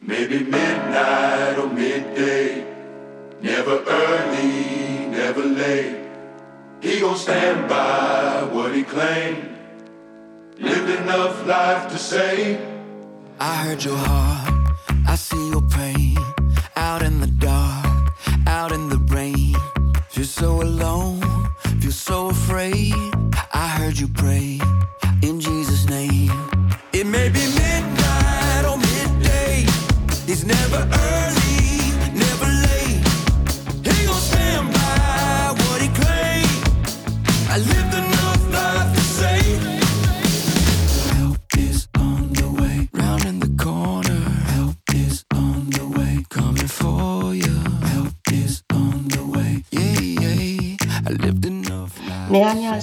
Maybe midnight or midday. Never early, never late. He gon' stand by what he claimed. Lived enough life to say. I heard your heart, I see your pain. Out in the dark, out in the rain. Feel so alone, feel so afraid. I heard you pray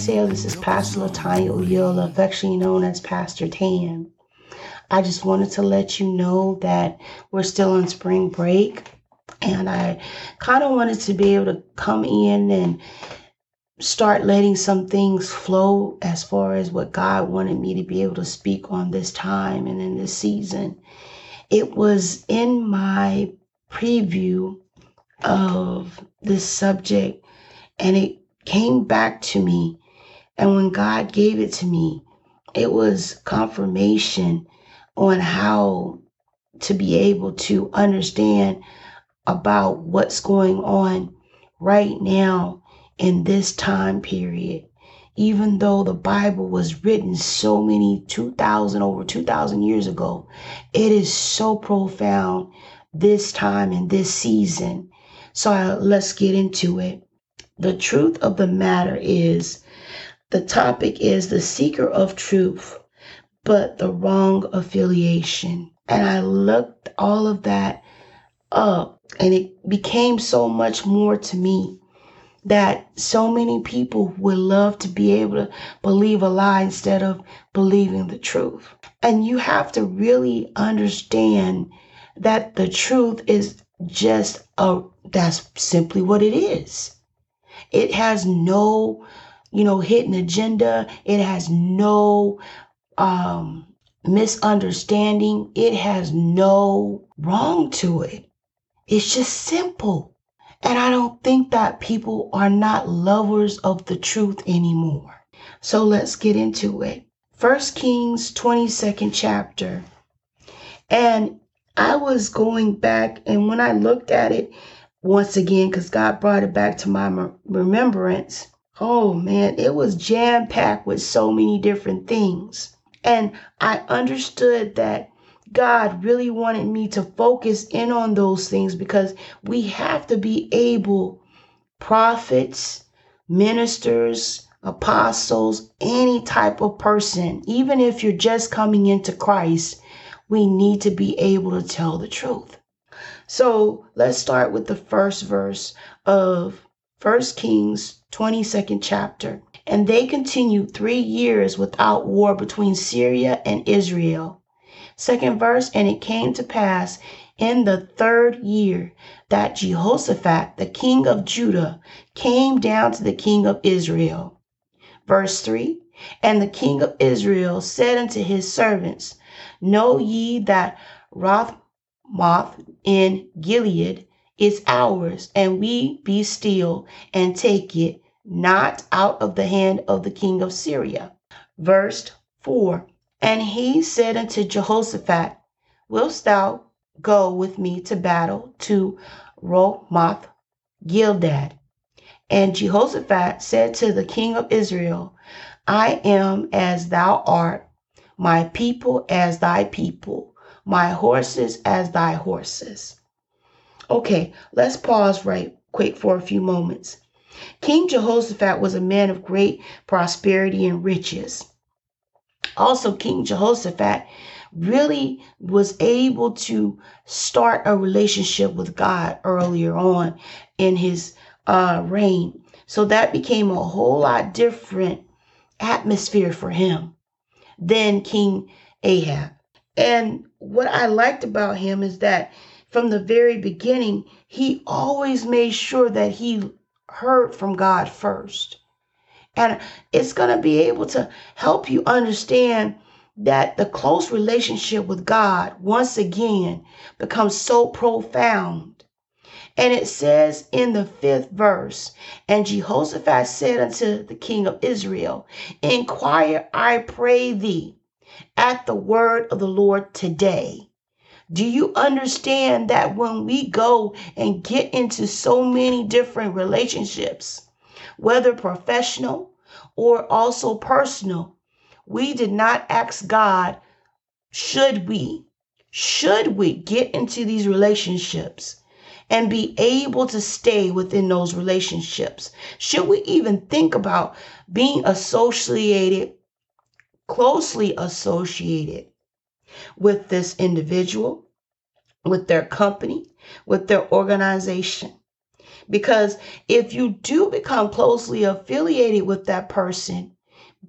This is Pastor Latanya Uyola, affectionately known as Pastor Tan. I just wanted to let you know that we're still on spring break, and I kind of wanted to be able to come in and start letting some things flow as far as what God wanted me to be able to speak on this time and in this season. It was in my preview of this subject and it came back to me and when God gave it to me, it was confirmation on how to be able to understand about what's going on right now in this time period. Even though the Bible was written so many 2,000, over 2,000 years ago, it is so profound this time and this season. So uh, let's get into it. The truth of the matter is the topic is the seeker of truth, but the wrong affiliation. And I looked all of that up, and it became so much more to me that so many people would love to be able to believe a lie instead of believing the truth. And you have to really understand that the truth is just a that's simply what it is. It has no, you know, hidden agenda. It has no um misunderstanding. It has no wrong to it. It's just simple. And I don't think that people are not lovers of the truth anymore. So let's get into it. First Kings 22nd chapter. And I was going back, and when I looked at it once again, because God brought it back to my remembrance, oh man, it was jam packed with so many different things. And I understood that God really wanted me to focus in on those things because we have to be able, prophets, ministers, apostles, any type of person, even if you're just coming into Christ, we need to be able to tell the truth. So let's start with the first verse of First Kings 22nd chapter. And they continued three years without war between Syria and Israel. Second verse, and it came to pass in the third year that Jehoshaphat, the king of Judah, came down to the king of Israel. Verse 3 And the king of Israel said unto his servants, Know ye that Ramoth in Gilead is ours, and we be still and take it not out of the hand of the king of Syria. Verse 4 And he said unto Jehoshaphat, Wilt thou go with me to battle to Ramoth Gilead? And Jehoshaphat said to the king of Israel, I am as thou art, my people as thy people, my horses as thy horses. Okay, let's pause right quick for a few moments. King Jehoshaphat was a man of great prosperity and riches. Also, King Jehoshaphat really was able to start a relationship with God earlier on in his uh, reign. So that became a whole lot different atmosphere for him than King Ahab. And what I liked about him is that from the very beginning, he always made sure that he heard from God first. And it's going to be able to help you understand that the close relationship with God once again becomes so profound. And it says in the fifth verse, and Jehoshaphat said unto the king of Israel, Inquire, I pray thee, at the word of the Lord today. Do you understand that when we go and get into so many different relationships, whether professional or also personal, we did not ask God, should we? Should we get into these relationships and be able to stay within those relationships? Should we even think about being associated, closely associated with this individual, with their company, with their organization? Because if you do become closely affiliated with that person,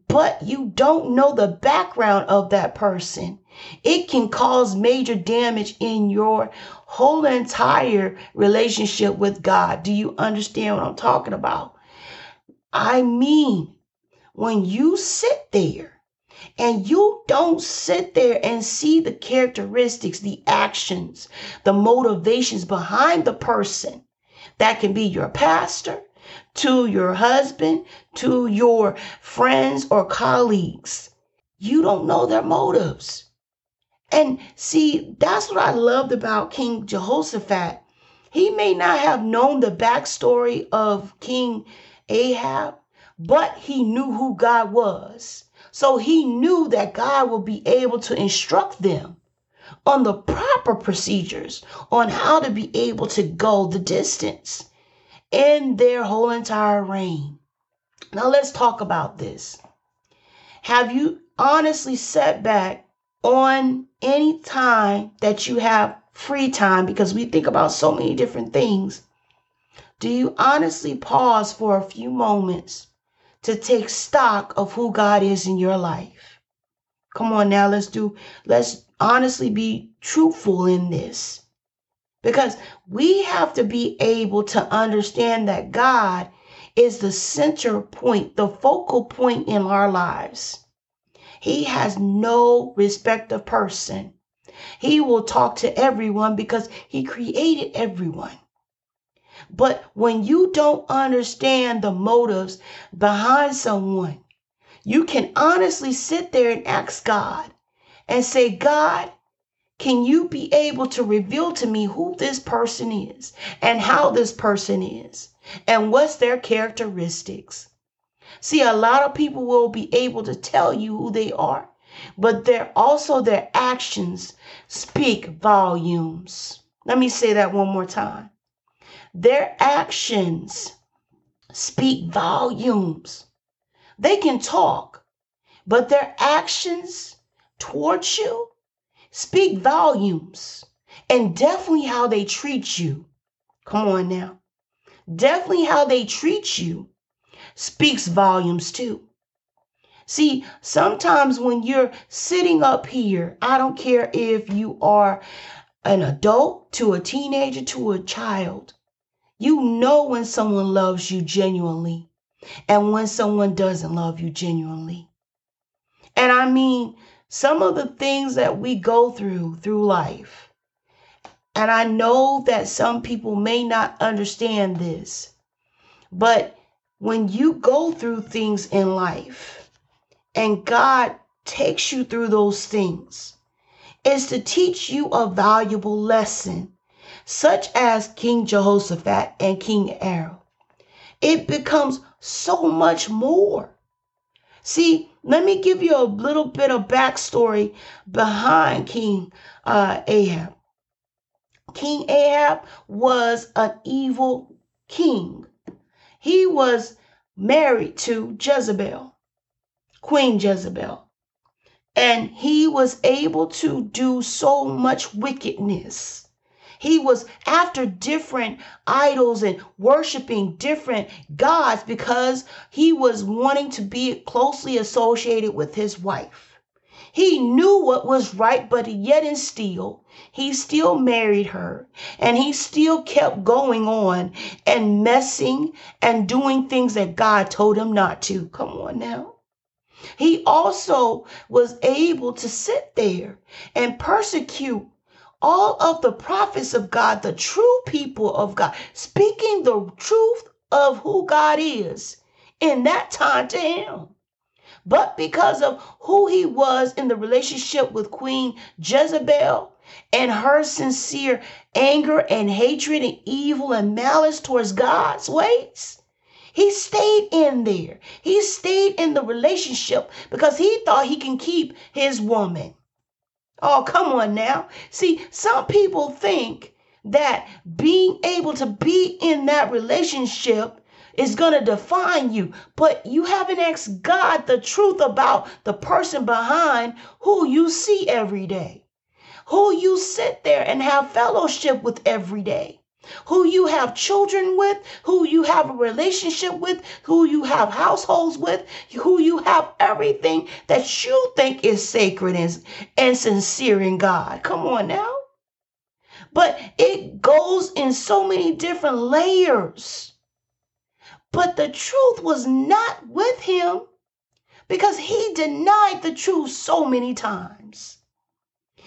but you don't know the background of that person, it can cause major damage in your whole entire relationship with God. Do you understand what I'm talking about? I mean, when you sit there and you don't sit there and see the characteristics, the actions, the motivations behind the person, that can be your pastor, to your husband, to your friends or colleagues. You don't know their motives. And see, that's what I loved about King Jehoshaphat. He may not have known the backstory of King Ahab, but he knew who God was. So he knew that God would be able to instruct them on the proper procedures on how to be able to go the distance in their whole entire reign. Now let's talk about this. Have you honestly sat back on any time that you have free time because we think about so many different things? Do you honestly pause for a few moments to take stock of who God is in your life? Come on now, let's do let's honestly be truthful in this. Because we have to be able to understand that God is the center point, the focal point in our lives. He has no respect of person. He will talk to everyone because he created everyone. But when you don't understand the motives behind someone, you can honestly sit there and ask God and say, God, can you be able to reveal to me who this person is and how this person is and what's their characteristics? See, a lot of people will be able to tell you who they are, but they're also their actions speak volumes. Let me say that one more time. Their actions speak volumes. They can talk, but their actions towards you speak volumes. And definitely how they treat you. Come on now. Definitely how they treat you speaks volumes too. See, sometimes when you're sitting up here, I don't care if you are an adult to a teenager to a child, you know when someone loves you genuinely and when someone doesn't love you genuinely. And I mean, some of the things that we go through through life. And I know that some people may not understand this, but when you go through things in life and God takes you through those things, is to teach you a valuable lesson, such as King Jehoshaphat and King Ahab. It becomes so much more. See, let me give you a little bit of backstory behind King uh, Ahab. King Ahab was an evil king. He was married to Jezebel, Queen Jezebel, and he was able to do so much wickedness he was after different idols and worshiping different gods because he was wanting to be closely associated with his wife. He knew what was right, but yet and still, he still married her and he still kept going on and messing and doing things that God told him not to. Come on now. He also was able to sit there and persecute all of the prophets of God, the true people of God, speaking the truth of who God is in that time to him. But because of who he was in the relationship with Queen Jezebel and her sincere anger and hatred and evil and malice towards God's ways, he stayed in there. He stayed in the relationship because he thought he can keep his woman. Oh, come on now. See, some people think that being able to be in that relationship is going to define you, but you haven't asked God the truth about the person behind who you see every day, who you sit there and have fellowship with every day who you have children with, who you have a relationship with, who you have households with, who you have everything that you think is sacred and, and sincere in God. Come on now. But it goes in so many different layers. But the truth was not with him because he denied the truth so many times.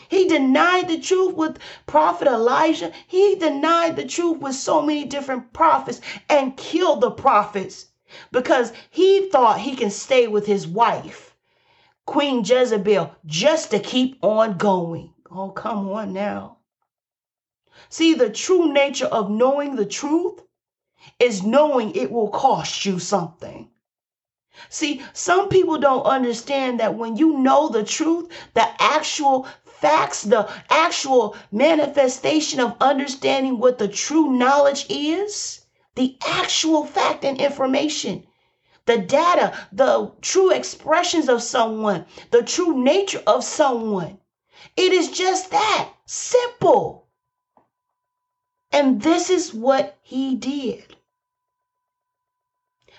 He denied the truth with prophet Elijah. He denied the truth with so many different prophets and killed the prophets because he thought he can stay with his wife, Queen Jezebel, just to keep on going. Oh, come on now. See, the true nature of knowing the truth is knowing it will cost you something. See, some people don't understand that when you know the truth, the actual facts, the actual manifestation of understanding what the true knowledge is, the actual fact and information, the data, the true expressions of someone, the true nature of someone. It is just that simple. And this is what he did.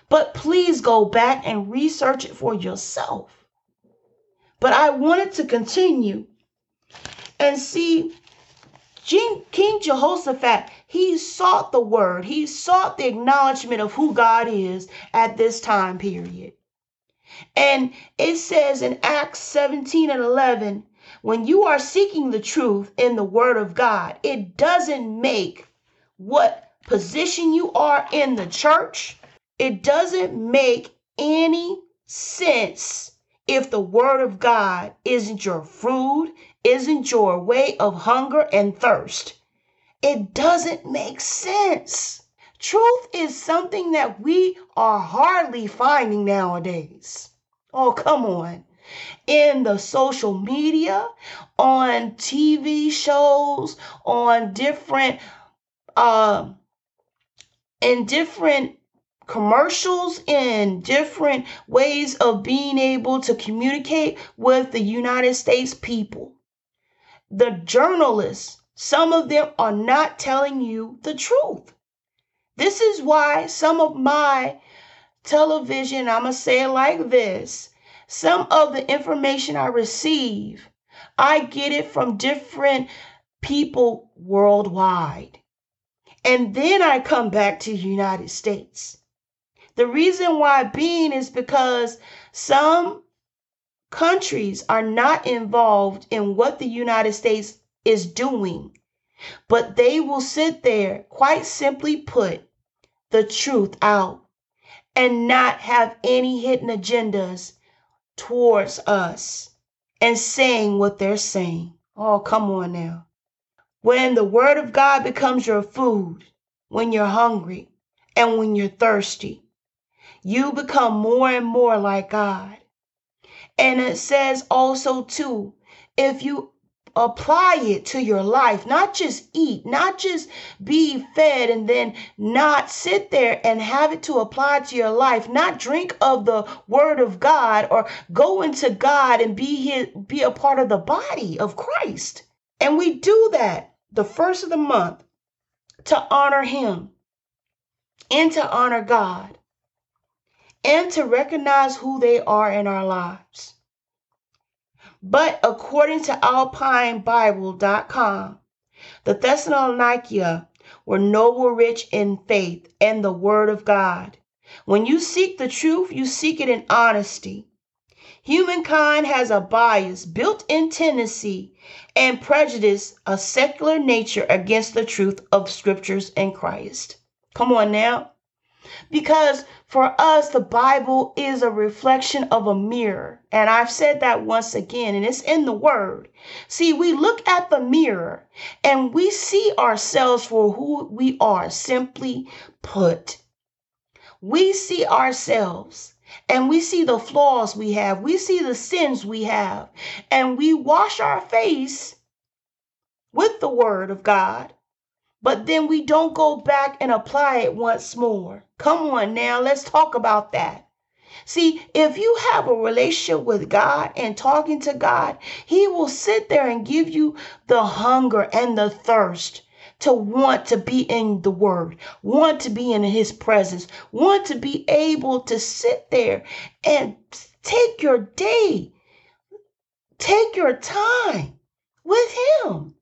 But please go back and research it for yourself. But I wanted to continue and see, King Jehoshaphat, he sought the word, he sought the acknowledgement of who God is at this time period. And it says in Acts 17 and 11, when you are seeking the truth in the word of God, it doesn't make what position you are in the church, it doesn't make any sense if the word of God isn't your food, isn't your way of hunger and thirst. It doesn't make sense. Truth is something that we are hardly finding nowadays. Oh, come on. In the social media, on TV shows, on different, um, in different commercials in different ways of being able to communicate with the United States people the journalists, some of them are not telling you the truth. This is why some of my television, I'm going to say it like this some of the information I receive, I get it from different people worldwide. And then I come back to the United States. The reason why being is because some countries are not involved in what the United States is doing, but they will sit there, quite simply put, the truth out and not have any hidden agendas towards us and saying what they're saying. Oh, come on now. When the word of God becomes your food, when you're hungry and when you're thirsty, you become more and more like God. And it says also, too, if you apply it to your life, not just eat, not just be fed and then not sit there and have it to apply to your life, not drink of the word of God or go into God and be his, be a part of the body of Christ. And we do that the first of the month to honor him and to honor God and to recognize who they are in our lives. But according to AlpineBible.com, the Thessalonica were noble, rich in faith and the word of God. When you seek the truth, you seek it in honesty. Humankind has a bias, built in tendency, and prejudice, a secular nature against the truth of scriptures and Christ. Come on now. Because for us, the Bible is a reflection of a mirror. And I've said that once again, and it's in the Word. See, we look at the mirror and we see ourselves for who we are, simply put. We see ourselves and we see the flaws we have, we see the sins we have, and we wash our face with the Word of God but then we don't go back and apply it once more. Come on now, let's talk about that. See, if you have a relationship with God and talking to God, He will sit there and give you the hunger and the thirst to want to be in the Word, want to be in His presence, want to be able to sit there and take your day, take your time with Him.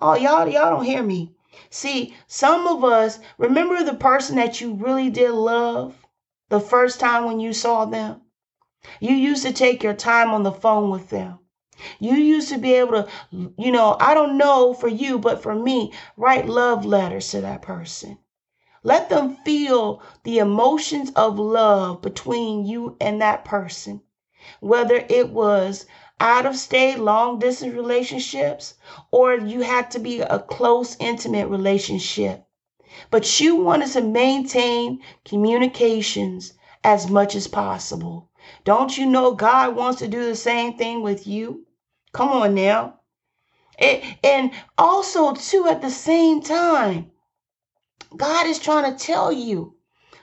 Oh, y'all, y'all don't hear me. See, some of us remember the person that you really did love the first time when you saw them. You used to take your time on the phone with them. You used to be able to, you know, I don't know for you, but for me, write love letters to that person. Let them feel the emotions of love between you and that person. Whether it was out of state, long distance relationships, or you had to be a close, intimate relationship. But you wanted to maintain communications as much as possible. Don't you know God wants to do the same thing with you? Come on now. It, and also, too, at the same time, God is trying to tell you,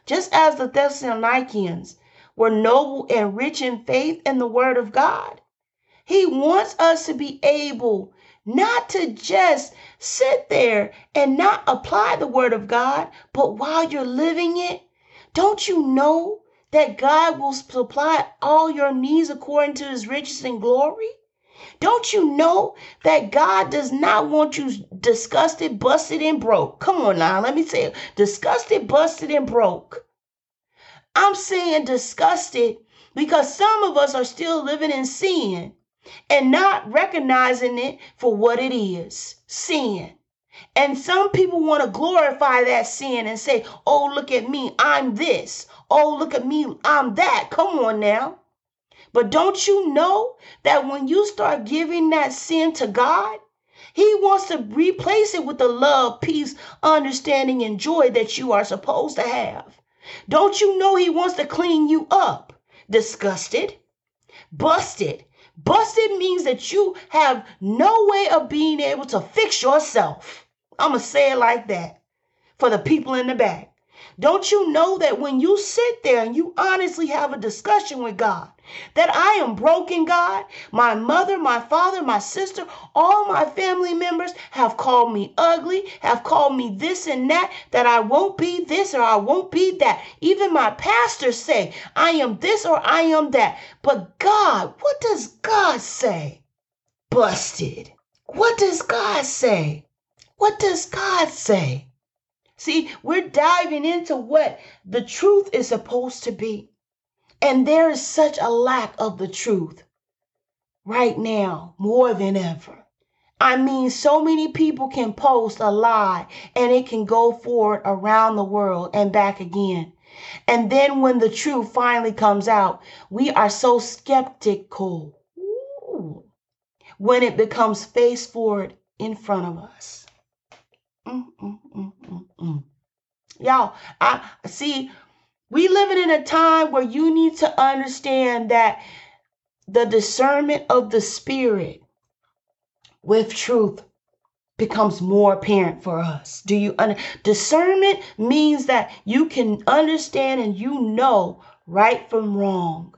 just as the Thessalonians were noble and rich in faith in the word of God, he wants us to be able not to just sit there and not apply the word of God, but while you're living it, don't you know that God will supply all your needs according to his riches and glory? Don't you know that God does not want you disgusted, busted, and broke? Come on now, let me say it. Disgusted, busted, and broke. I'm saying disgusted because some of us are still living in sin and not recognizing it for what it is sin. And some people want to glorify that sin and say, oh, look at me, I'm this. Oh, look at me, I'm that. Come on now. But don't you know that when you start giving that sin to God, He wants to replace it with the love, peace, understanding, and joy that you are supposed to have. Don't you know He wants to clean you up? Disgusted, busted, Busted means that you have no way of being able to fix yourself. I'm going to say it like that for the people in the back. Don't you know that when you sit there and you honestly have a discussion with God, that I am broken, God? My mother, my father, my sister, all my family members have called me ugly, have called me this and that, that I won't be this or I won't be that. Even my pastors say, I am this or I am that. But God, what does God say? Busted. What does God say? What does God say? See, we're diving into what the truth is supposed to be. And there is such a lack of the truth right now, more than ever. I mean, so many people can post a lie and it can go forward around the world and back again. And then when the truth finally comes out, we are so skeptical Ooh. when it becomes face forward in front of us. Mm, mm, mm, Y'all, I see we living in a time where you need to understand that the discernment of the spirit with truth becomes more apparent for us. Do you under discernment means that you can understand and you know right from wrong.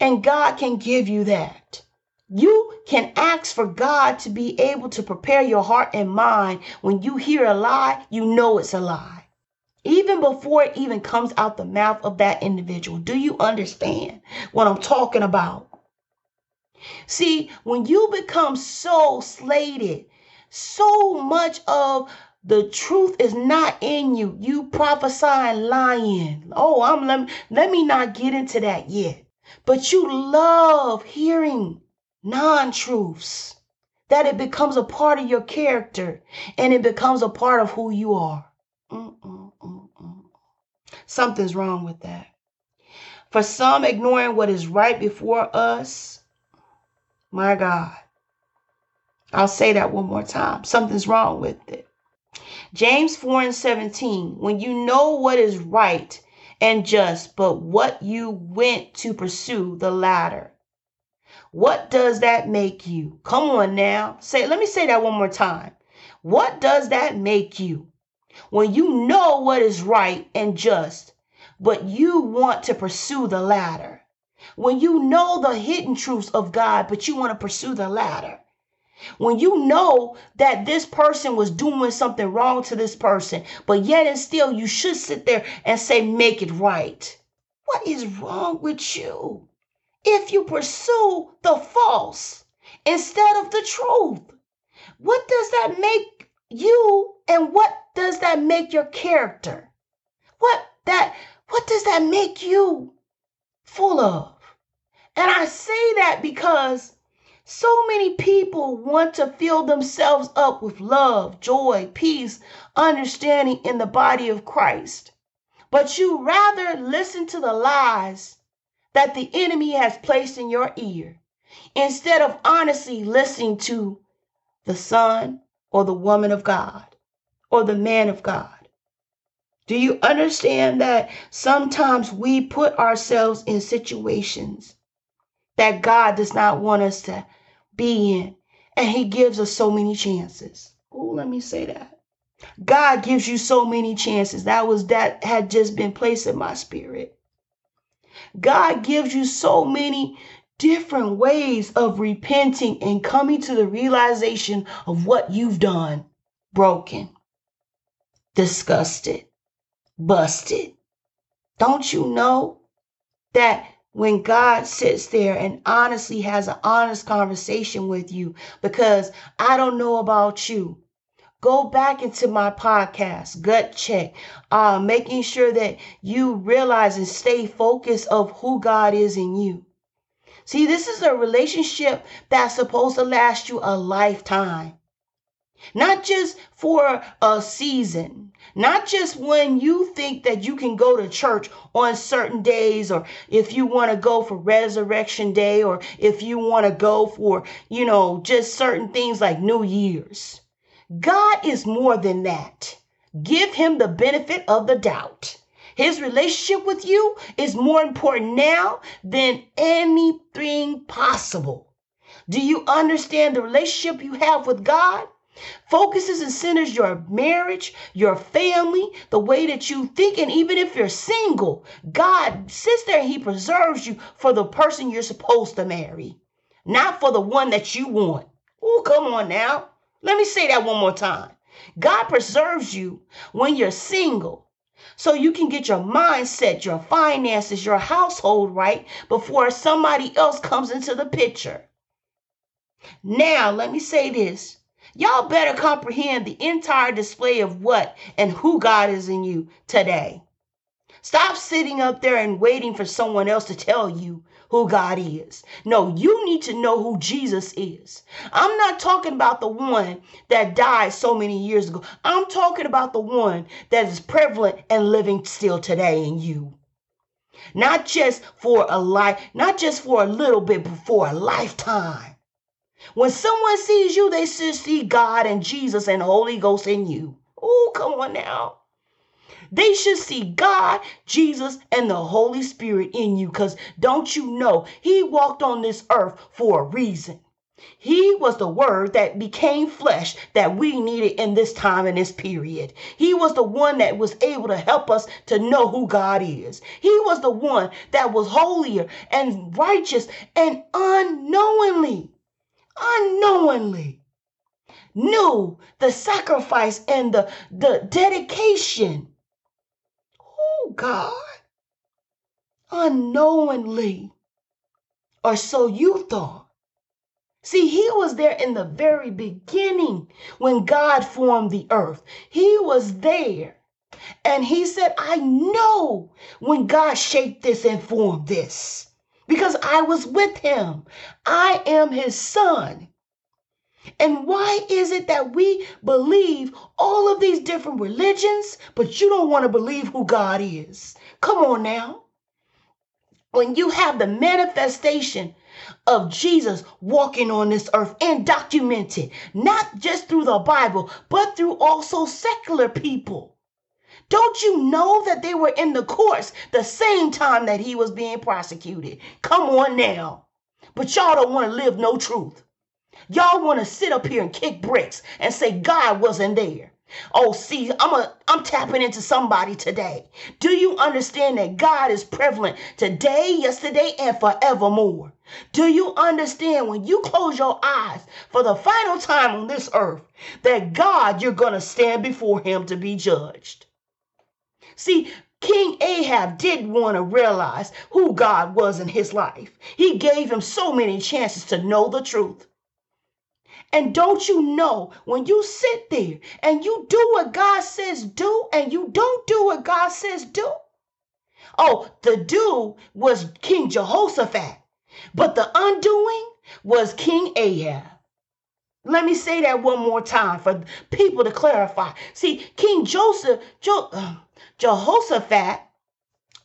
And God can give you that. You can ask for God to be able to prepare your heart and mind. When you hear a lie, you know it's a lie. Even before it even comes out the mouth of that individual. Do you understand what I'm talking about? See, when you become so slated, so much of the truth is not in you. You prophesying lying. Oh, I'm let, let me not get into that yet. but you love hearing non truths, that it becomes a part of your character and it becomes a part of who you are. Mm-mm-mm-mm. Something's wrong with that. For some, ignoring what is right before us, my God. I'll say that one more time. Something's wrong with it. James 4 and 17. When you know what is right and just, but what you went to pursue the latter. What does that make you? Come on now. Say, let me say that one more time. What does that make you? When you know what is right and just, but you want to pursue the latter. When you know the hidden truths of God, but you want to pursue the latter. When you know that this person was doing something wrong to this person, but yet and still you should sit there and say, make it right. What is wrong with you? If you pursue the false instead of the truth, what does that make you and what does that make your character? What that what does that make you full of? And I say that because so many people want to fill themselves up with love, joy, peace, understanding in the body of Christ. But you rather listen to the lies that the enemy has placed in your ear instead of honestly listening to the son or the woman of God or the man of God. Do you understand that sometimes we put ourselves in situations that God does not want us to be in. And He gives us so many chances. Oh, let me say that. God gives you so many chances. That was that had just been placed in my spirit. God gives you so many different ways of repenting and coming to the realization of what you've done broken, disgusted, busted. Don't you know that when God sits there and honestly has an honest conversation with you, because I don't know about you. Go back into my podcast, gut check, uh, making sure that you realize and stay focused of who God is in you. See, this is a relationship that's supposed to last you a lifetime. Not just for a season, not just when you think that you can go to church on certain days, or if you want to go for Resurrection Day, or if you want to go for, you know, just certain things like New Year's. God is more than that. Give him the benefit of the doubt. His relationship with you is more important now than anything possible. Do you understand the relationship you have with God? focuses and centers your marriage, your family, the way that you think. And even if you're single, God sits there and He preserves you for the person you're supposed to marry, not for the one that you want. Oh, come on now. Let me say that one more time. God preserves you when you're single so you can get your mindset, your finances, your household right before somebody else comes into the picture. Now, let me say this Y'all better comprehend the entire display of what and who God is in you today. Stop sitting up there and waiting for someone else to tell you who God is. No, you need to know who Jesus is. I'm not talking about the one that died so many years ago. I'm talking about the one that is prevalent and living still today in you. Not just for a life, not just for a little bit, but for a lifetime. When someone sees you, they see God and Jesus and Holy Ghost in you. Oh, come on now. They should see God, Jesus, and the Holy Spirit in you because don't you know He walked on this earth for a reason. He was the word that became flesh that we needed in this time and this period. He was the one that was able to help us to know who God is. He was the one that was holier and righteous and unknowingly unknowingly knew the sacrifice and the, the dedication. God. Unknowingly. Or so you thought. See, he was there in the very beginning when God formed the earth. He was there. And he said, I know when God shaped this and formed this. because I was with him. I am his son. And why is it that we believe all of these different religions, but you don't want to believe who God is? Come on now. When you have the manifestation of Jesus walking on this earth and documented, not just through the Bible, but through also secular people. Don't you know that they were in the courts the same time that he was being prosecuted? Come on now. But y'all don't want to live no truth. Y'all want to sit up here and kick bricks and say God wasn't there. Oh, see, I'm a I'm tapping into somebody today. Do you understand that God is prevalent today, yesterday, and forevermore? Do you understand when you close your eyes for the final time on this earth that God, you're gonna stand before him to be judged? See, King Ahab did want to realize who God was in his life. He gave him so many chances to know the truth. And don't you know when you sit there and you do what God says do and you don't do what God says do? Oh, the do was King Jehoshaphat, but the undoing was King Ahab. Let me say that one more time for people to clarify. See, King Joseph, jo, uh, Jehoshaphat,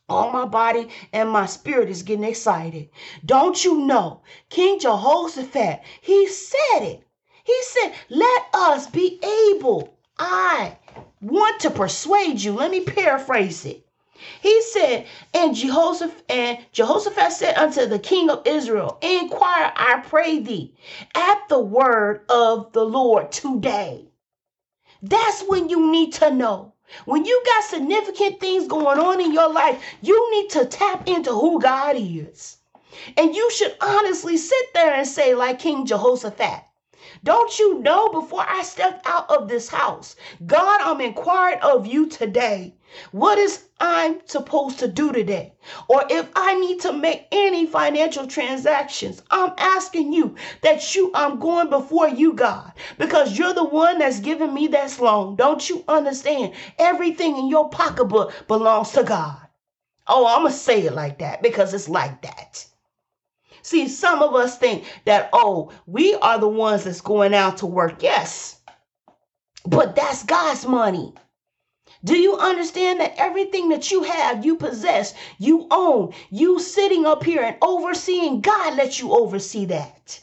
all my body and my spirit is getting excited. Don't you know, King Jehoshaphat, he said it. He said, Let us be able. I want to persuade you. Let me paraphrase it. He said, and Jehoshaphat, and Jehoshaphat said unto the king of Israel, Inquire, I pray thee, at the word of the Lord today. That's when you need to know. When you got significant things going on in your life, you need to tap into who God is. And you should honestly sit there and say, like King Jehoshaphat, don't you know before I stepped out of this house, God, I'm inquiring of you today. What is I'm supposed to do today? Or if I need to make any financial transactions, I'm asking you that you, I'm going before you, God, because you're the one that's giving me that loan. Don't you understand? Everything in your pocketbook belongs to God. Oh, I'm going to say it like that because it's like that. See, some of us think that, oh, we are the ones that's going out to work. Yes, but that's God's money. Do you understand that everything that you have, you possess, you own, you sitting up here and overseeing, God let you oversee that.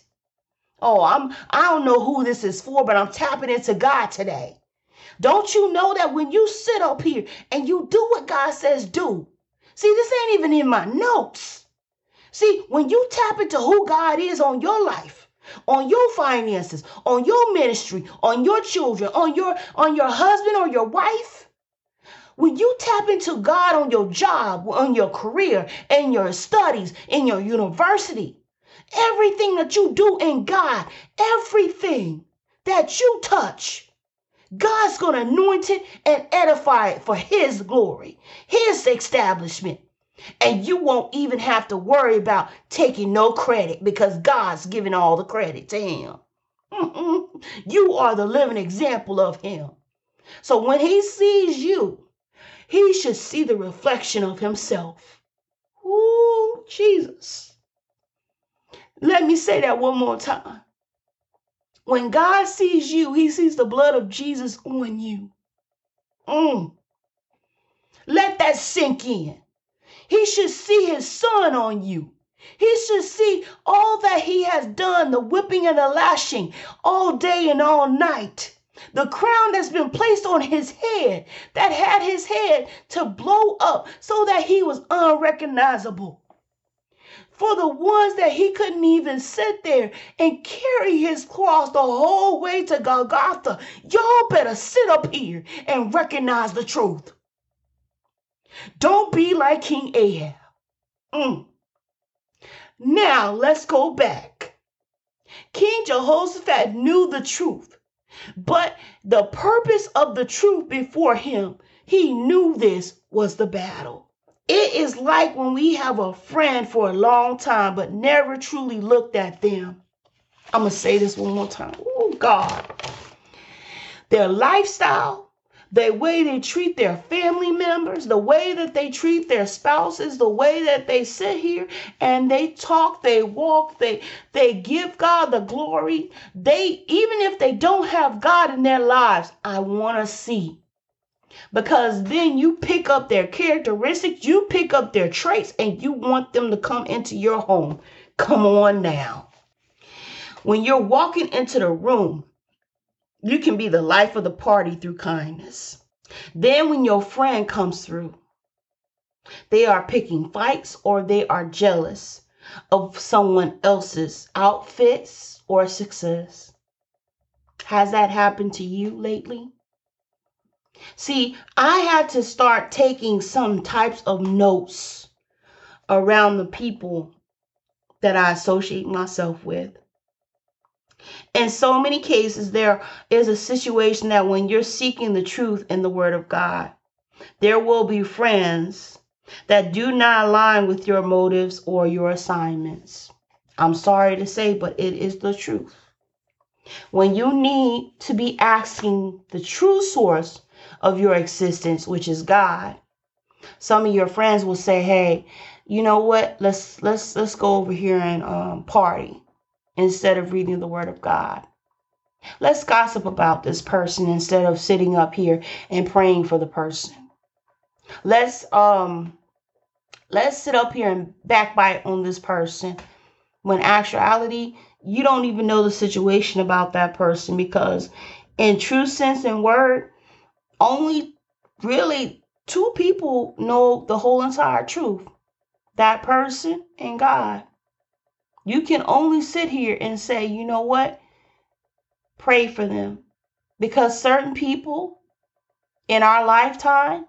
Oh, I'm I don't know who this is for, but I'm tapping into God today. Don't you know that when you sit up here and you do what God says do? See, this ain't even in my notes. See, when you tap into who God is on your life, on your finances, on your ministry, on your children, on your on your husband or your wife, when you tap into God on your job, on your career, in your studies, in your university, everything that you do in God, everything that you touch, God's going to anoint it and edify it for His glory, His establishment. And you won't even have to worry about taking no credit because God's giving all the credit to him. You are the living example of him. So when he sees you, he should see the reflection of himself. Ooh, Jesus. Let me say that one more time. When God sees you, he sees the blood of Jesus on you. Mm. Let that sink in. He should see his son on you. He should see all that he has done, the whipping and the lashing all day and all night. The crown that's been placed on his head that had his head to blow up so that he was unrecognizable. For the ones that he couldn't even sit there and carry his cross the whole way to Golgotha, y'all better sit up here and recognize the truth. Don't be like King Ahab. Mm. Now let's go back. King Jehoshaphat knew the truth, but the purpose of the truth before him, he knew this was the battle. It is like when we have a friend for a long time but never truly looked at them. I'm going to say this one more time. Oh, God. Their lifestyle, the way they treat their family members, the way that they treat their spouses, the way that they sit here and they talk, they walk, they they give God the glory. They even if they don't have God in their lives, I want to see. Because then you pick up their characteristics, you pick up their traits and you want them to come into your home. Come on now. When you're walking into the room, you can be the life of the party through kindness. Then, when your friend comes through, they are picking fights or they are jealous of someone else's outfits or success. Has that happened to you lately? See, I had to start taking some types of notes around the people that I associate myself with in so many cases, there is a situation that when you're seeking the truth in the Word of God, there will be friends that do not align with your motives or your assignments. I'm sorry to say, but it is the truth. When you need to be asking the true source of your existence, which is God, some of your friends will say, "Hey, you know what? Let's let's let's go over here and um, party." Instead of reading the Word of God. Let's gossip about this person instead of sitting up here and praying for the person. Let's um let's sit up here and backbite on this person when actuality you don't even know the situation about that person because in true sense and word only really two people know the whole entire truth that person and God you can only sit here and say, you know what? Pray for them. Because certain people in our lifetime,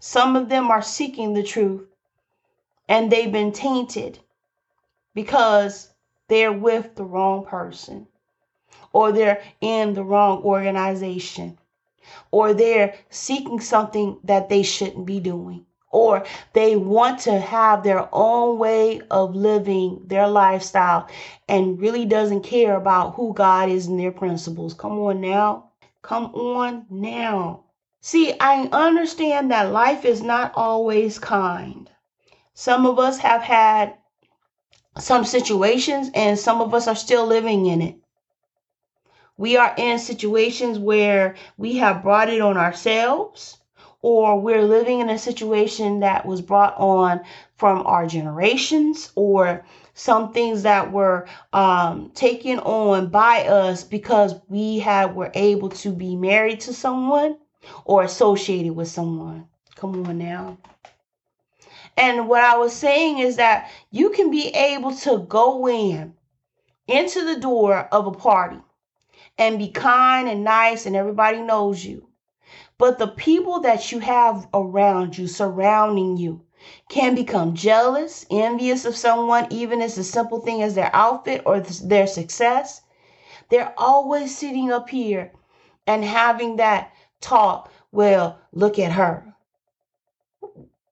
some of them are seeking the truth and they've been tainted because they're with the wrong person or they're in the wrong organization or they're seeking something that they shouldn't be doing or they want to have their own way of living their lifestyle and really doesn't care about who God is and their principles. Come on now. Come on now. See, I understand that life is not always kind. Some of us have had some situations and some of us are still living in it. We are in situations where we have brought it on ourselves or we're living in a situation that was brought on from our generations or some things that were um, taken on by us because we had were able to be married to someone or associated with someone. Come on now. And what i was saying is that you can be able to go in into the door of a party and be kind and nice and everybody knows you but the people that you have around you, surrounding you, can become jealous, envious of someone, even as a simple thing as their outfit or their success. They're always sitting up here and having that talk. Well, look at her.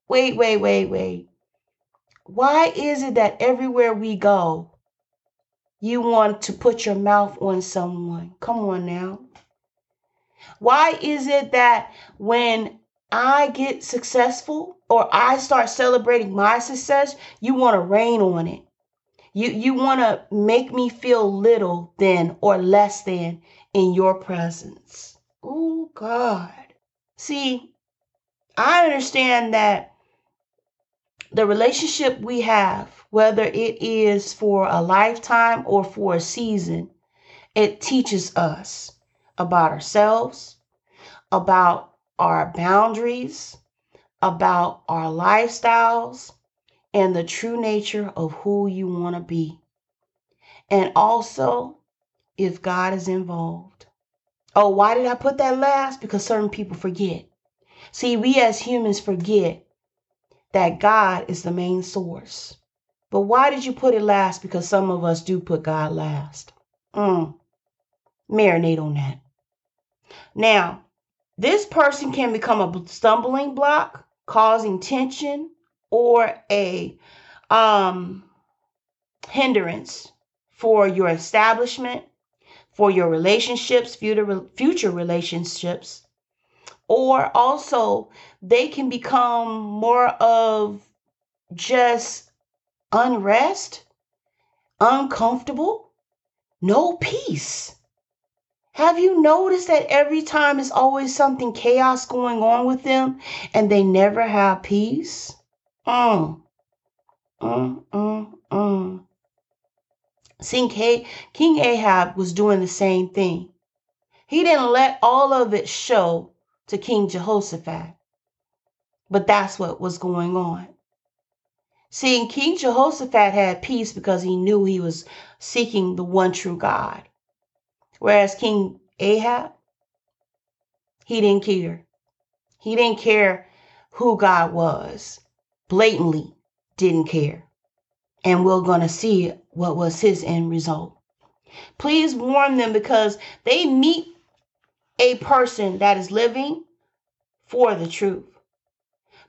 Wait, wait, wait, wait. Why is it that everywhere we go, you want to put your mouth on someone? Come on now. Why is it that when I get successful or I start celebrating my success, you want to rain on it? You you want to make me feel little than or less than in your presence. Oh God. See, I understand that the relationship we have, whether it is for a lifetime or for a season, it teaches us about ourselves, about our boundaries, about our lifestyles, and the true nature of who you want to be. And also, if God is involved. Oh, why did I put that last? Because certain people forget. See, we as humans forget that God is the main source. But why did you put it last? Because some of us do put God last. Mm. Marinate on that. Now, this person can become a stumbling block, causing tension or a um, hindrance for your establishment, for your relationships, future, future relationships, or also they can become more of just unrest, uncomfortable, no peace. Have you noticed that every time it's always something chaos going on with them and they never have peace? Mm. Mm, mm, mm. See, King Ahab was doing the same thing. He didn't let all of it show to King Jehoshaphat. But that's what was going on. Seeing King Jehoshaphat had peace because he knew he was seeking the one true God. Whereas King Ahab, he didn't care. He didn't care who God was. Blatantly didn't care. And we're going to see what was his end result. Please warn them because they meet a person that is living for the truth.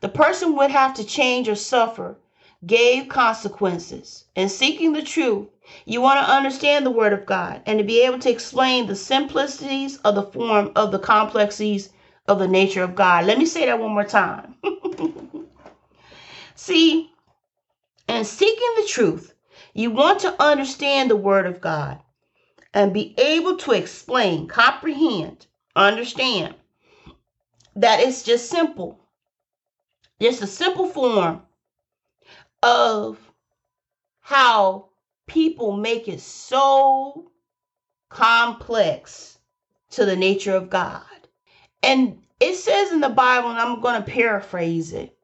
The person would have to change or suffer, gave consequences. In seeking the truth, you want to understand the Word of God and to be able to explain the simplicities of the form of the complexities of the nature of God. Let me say that one more time. See, in seeking the truth, you want to understand the Word of God and be able to explain, comprehend, understand that it's just simple. Just a simple form of how people make it so complex to the nature of God. And it says in the Bible, and I'm going to paraphrase it,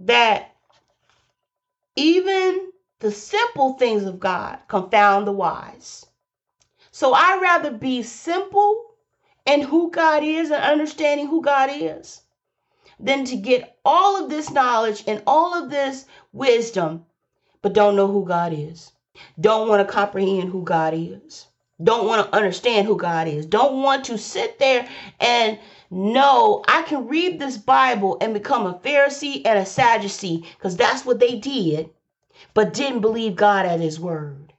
that even the simple things of God confound the wise. So I'd rather be simple in who God is and understanding who God is than to get all of this knowledge and all of this wisdom, but don't know who God is. Don't want to comprehend who God is. Don't want to understand who God is. Don't want to sit there and know I can read this Bible and become a Pharisee and a Sadducee because that's what they did, but didn't believe God at His word.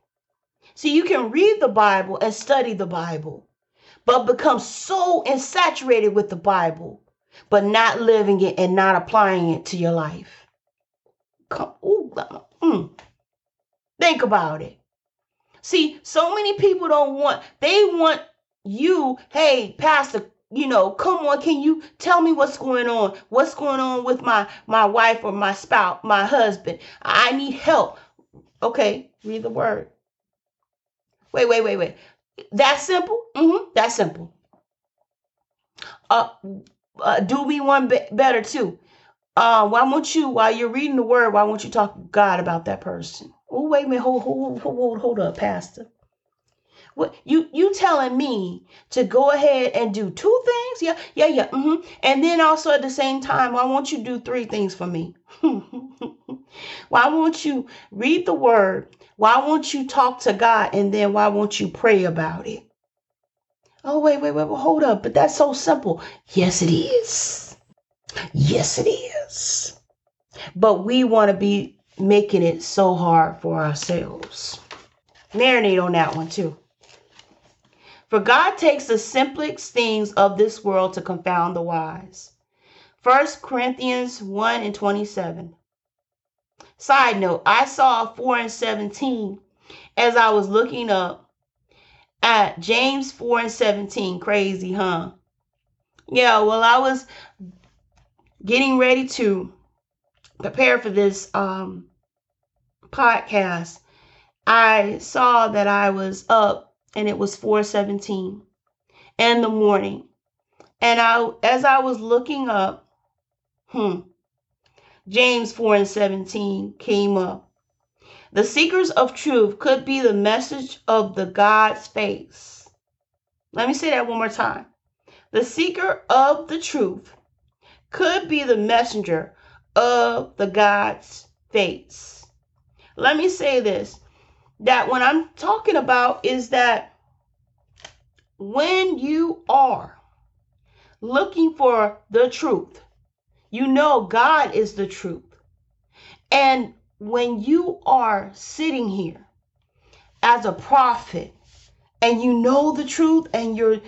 See, you can read the Bible and study the Bible, but become so insaturated with the Bible, but not living it and not applying it to your life. Come, ooh, mm. Think about it. See, so many people don't want, they want you, hey, Pastor, you know, come on, can you tell me what's going on? What's going on with my my wife or my spouse, my husband? I need help. Okay, read the word. Wait, wait, wait, wait. That simple? Mm-hmm. That simple. Uh, uh do me one bit better too. Uh, why won't you, while you're reading the word, why won't you talk to God about that person? Oh, wait a minute, hold, hold, hold, hold, hold up, Pastor. What you you telling me to go ahead and do two things? Yeah, yeah, yeah. Mm-hmm. And then also at the same time, why won't you do three things for me? why won't you read the word? Why won't you talk to God? And then why won't you pray about it? Oh, wait, wait, wait, hold up. But that's so simple. Yes, it is. Yes, it is. But we want to be making it so hard for ourselves. Marinate on that one too. For God takes the simplest things of this world to confound the wise. 1 Corinthians 1 and 27. Side note, I saw 4 and 17 as I was looking up at James 4 and 17. Crazy, huh? Yeah, well, I was getting ready to prepare for this um, podcast. I saw that I was up and it was 417 in the morning. And I as I was looking up, hmm, James 4 and 17 came up. The seekers of truth could be the message of the God's face. Let me say that one more time. The seeker of the truth could be the messenger of the God's face. Let me say this that what I'm talking about is that when you are looking for the truth, you know God is the truth. And when you are sitting here as a prophet and you know the truth and you're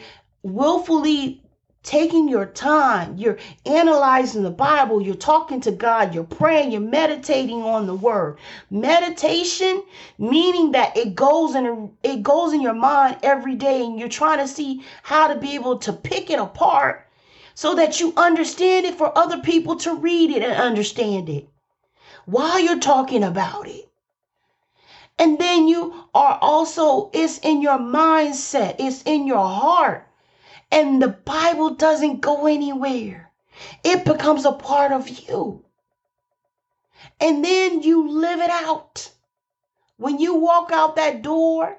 willfully taking your time, you're analyzing the Bible, you're talking to God, you're praying, you're meditating on the word. Meditation meaning that it goes in it goes in your mind every day and you're trying to see how to be able to pick it apart so that you understand it for other people to read it and understand it while you're talking about it. And then you are also, it's in your mindset, it's in your heart. And the Bible doesn't go anywhere, it becomes a part of you. And then you live it out. When you walk out that door,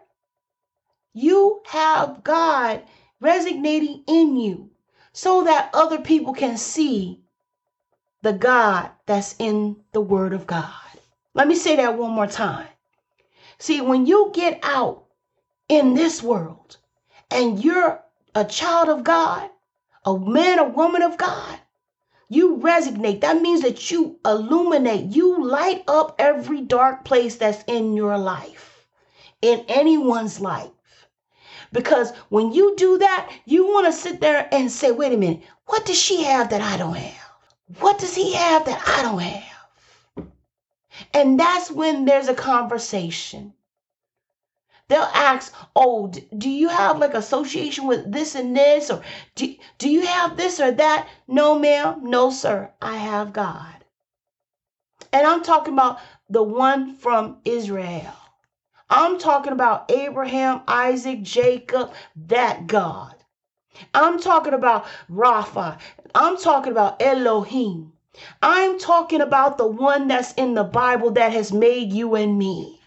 you have God resonating in you so that other people can see the God that's in the Word of God. Let me say that one more time. See, when you get out in this world and you're a child of God, a man or woman of God, you resonate. That means that you illuminate, you light up every dark place that's in your life, in anyone's life. Because when you do that, you want to sit there and say, wait a minute, what does she have that I don't have? What does he have that I don't have? And that's when there's a conversation. They'll ask, Oh, do you have like association with this and this? Or do, do you have this or that? No, ma'am. No, sir. I have God. And I'm talking about the one from Israel. I'm talking about Abraham, Isaac, Jacob, that God. I'm talking about Rapha. I'm talking about Elohim. I'm talking about the one that's in the Bible that has made you and me.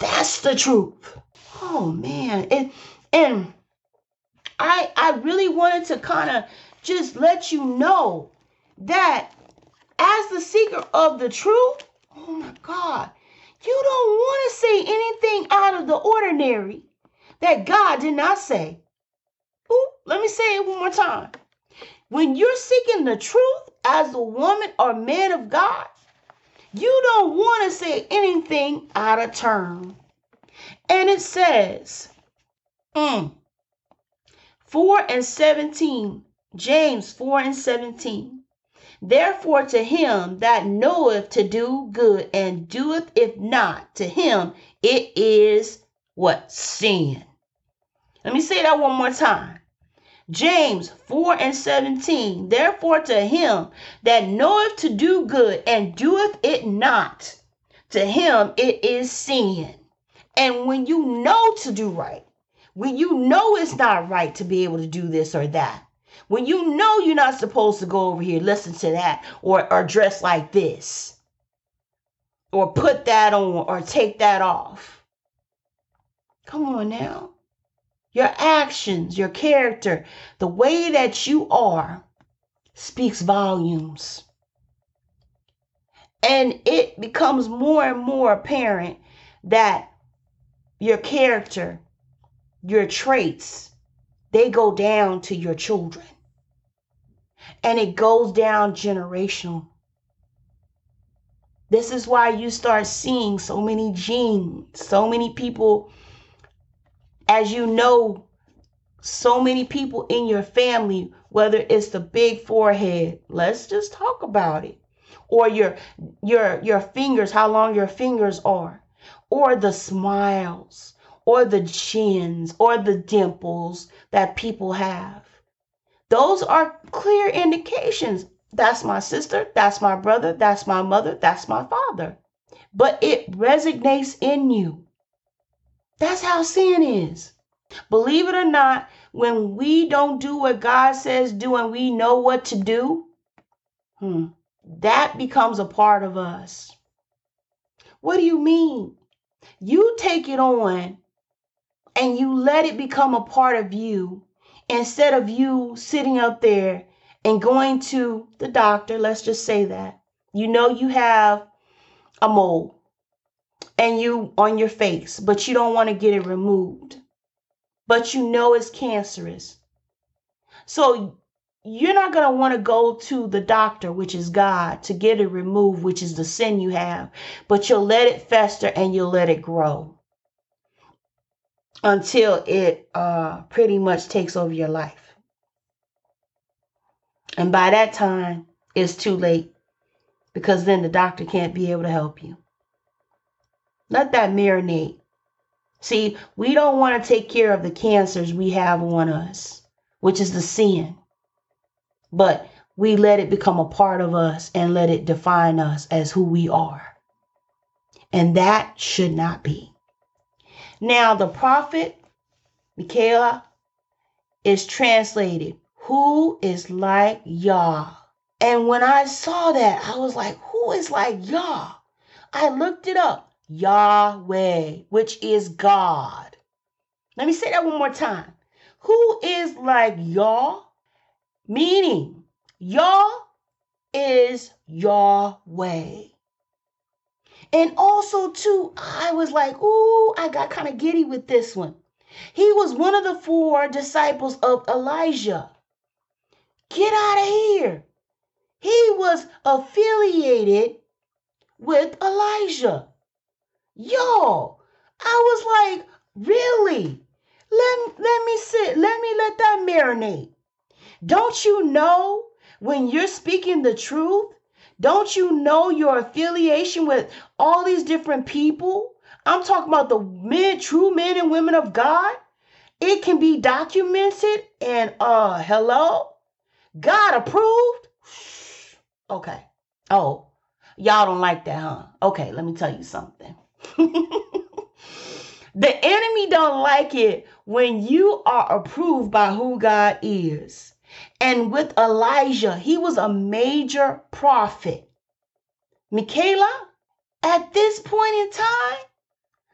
That's the truth. Oh man. And and I I really wanted to kind of just let you know that as the seeker of the truth, oh my God, you don't want to say anything out of the ordinary that God did not say. Ooh, let me say it one more time. When you're seeking the truth as a woman or man of God, you don't want to say anything out of turn. And it says, mm, 4 and 17, James 4 and 17. Therefore, to him that knoweth to do good and doeth if not, to him it is what? Sin. Let me say that one more time. James 4 and 17. Therefore, to him that knoweth to do good and doeth it not, to him it is sin. And when you know to do right, when you know it's not right to be able to do this or that, when you know you're not supposed to go over here, listen to that, or, or dress like this, or put that on, or take that off. Come on now. Your actions, your character, the way that you are speaks volumes. And it becomes more and more apparent that your character, your traits, they go down to your children. And it goes down generational. This is why you start seeing so many genes, so many people as you know, so many people in your family, whether it's the big forehead, let's just talk about it, or your your your fingers, how long your fingers are, or the smiles, or the chins, or the dimples that people have. Those are clear indications. That's my sister, that's my brother, that's my mother, that's my father. But it resonates in you. That's how sin is. Believe it or not, when we don't do what God says do and we know what to do, hmm, that becomes a part of us. What do you mean? You take it on and you let it become a part of you instead of you sitting up there and going to the doctor. Let's just say that. You know you have a mole and you on your face, but you don't want to get it removed. But you know it's cancerous. So you're not going to want to go to the doctor, which is God, to get it removed, which is the sin you have, but you'll let it fester and you'll let it grow until it uh, pretty much takes over your life. And by that time, it's too late because then the doctor can't be able to help you. Let that marinate. See, we don't want to take care of the cancers we have on us, which is the sin. But we let it become a part of us and let it define us as who we are. And that should not be. Now, the prophet, Micaiah, is translated, Who is like Yah? And when I saw that, I was like, Who is like Yah? I looked it up Yahweh, which is God. Let me say that one more time. Who is like Yah? Meaning, Yah is Yahweh. And also, too, I was like, ooh, I got kind of giddy with this one. He was one of the four disciples of Elijah. Get out of here. He was affiliated with Elijah. Yo, I was like, really? Let, let me sit, let me let that marinate. Don't you know when you're speaking the truth? Don't you know your affiliation with all these different people? I'm talking about the men, true men and women of God. It can be documented and uh hello, God approved. Okay. Oh, y'all don't like that, huh? Okay, let me tell you something. The enemy don't like it when you are approved by who God is. And with Elijah, he was a major prophet. Micaiah, at this point in time,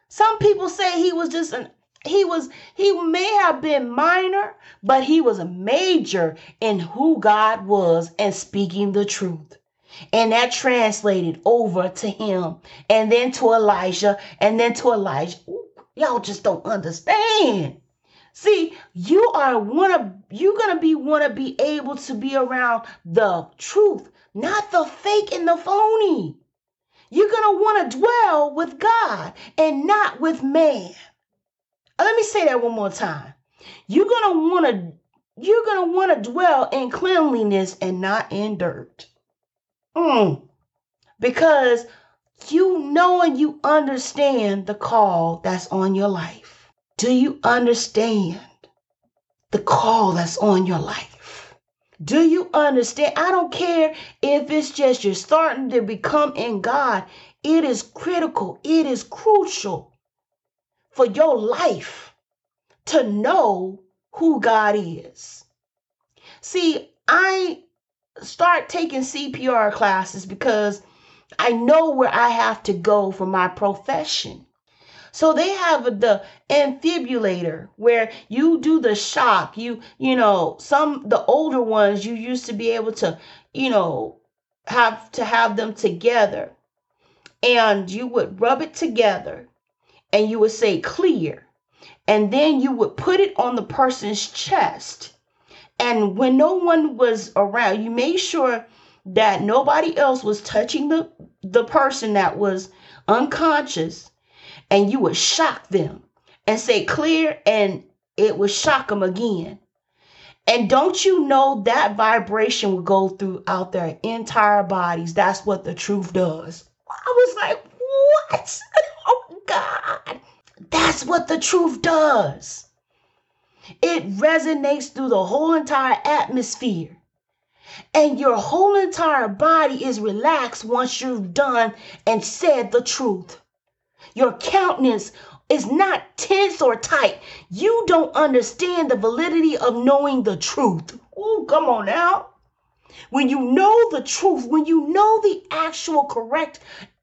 some people say he was just an he was he may have been minor, but he was a major in who God was and speaking the truth. And that translated over to him and then to Elijah and then to Elijah. Ooh, y'all just don't understand. See, you are one of you're gonna be want to be able to be around the truth, not the fake and the phony. You're gonna want to dwell with God and not with man. Uh, let me say that one more time. You're gonna want to you're gonna want to dwell in cleanliness and not in dirt. Mm. Because you know and you understand the call that's on your life. Do you understand the call that's on your life? Do you understand? I don't care if it's just you're starting to become in God. It is critical, it is crucial for your life to know who God is. See, I start taking CPR classes because I know where I have to go for my profession. So they have the defibrillator where you do the shock. You, you know, some the older ones you used to be able to, you know, have to have them together. And you would rub it together and you would say clear. And then you would put it on the person's chest. And when no one was around, you made sure that nobody else was touching the, the person that was unconscious and you would shock them and say clear and it would shock them again. And don't you know that vibration would go throughout their entire bodies? That's what the truth does. I was like, what? Oh, God. That's what the truth does. It resonates through the whole entire atmosphere. And your whole entire body is relaxed once you've done and said the truth. Your countenance is not tense or tight. You don't understand the validity of knowing the truth. Oh, come on now. When you know the truth, when you know the actual correct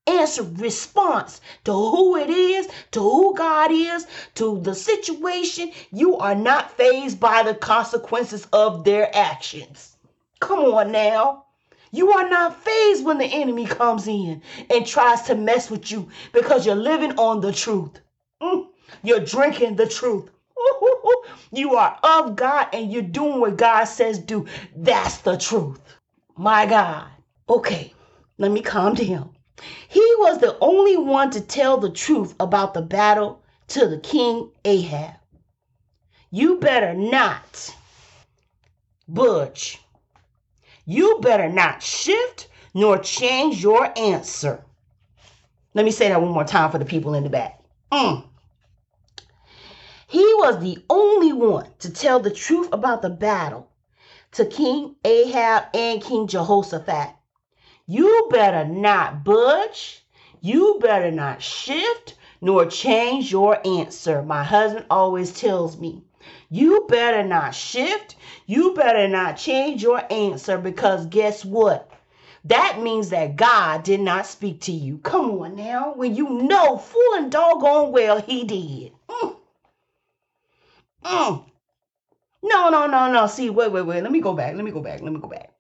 answer response to who it is, to who God is, to the situation, you are not phased by the consequences of their actions. Come on now. You are not phased when the enemy comes in and tries to mess with you because you're living on the truth. Mm, you're drinking the truth. You are of God and you're doing what God says do. That's the truth. My God. Okay, let me calm down. He was the only one to tell the truth about the battle to the king Ahab. You better not budge You better not shift nor change your answer. Let me say that one more time for the people in the back. Mm. He was the only one to tell the truth about the battle to King Ahab and King Jehoshaphat. You better not budge. You better not shift nor change your answer. My husband always tells me, you better not shift. You better not change your answer because guess what? That means that God did not speak to you. Come on now, when you know full and doggone well he did. Mm. Mm. No, no, no, no. See, wait, wait, wait. Let me go back. Let me go back. Let me go back.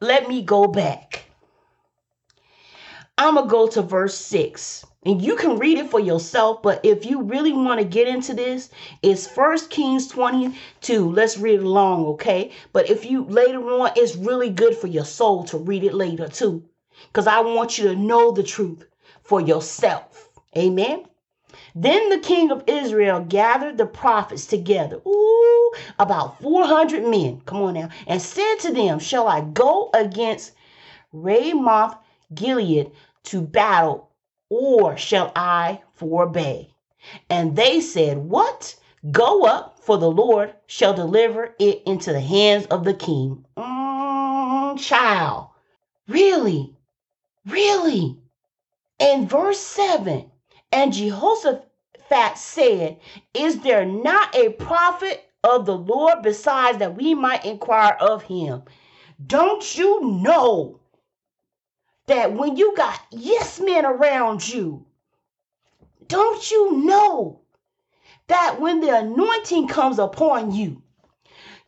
Let me go back. I'm going to go to verse 6. And you can read it for yourself, but if you really want to get into this, it's First Kings 22. Let's read it along, okay? But if you later on, it's really good for your soul to read it later too. Because I want you to know the truth for yourself. Amen. Then the king of Israel gathered the prophets together. Ooh, about 400 men. Come on now. And said to them, Shall I go against Ramoth Gilead to battle, or shall I forbear? And they said, What? Go up, for the Lord shall deliver it into the hands of the king. Mm, child. Really? Really? In verse 7, and Jehoshaphat said, Is there not a prophet of the Lord besides that we might inquire of him? Don't you know that when you got yes men around you, don't you know that when the anointing comes upon you,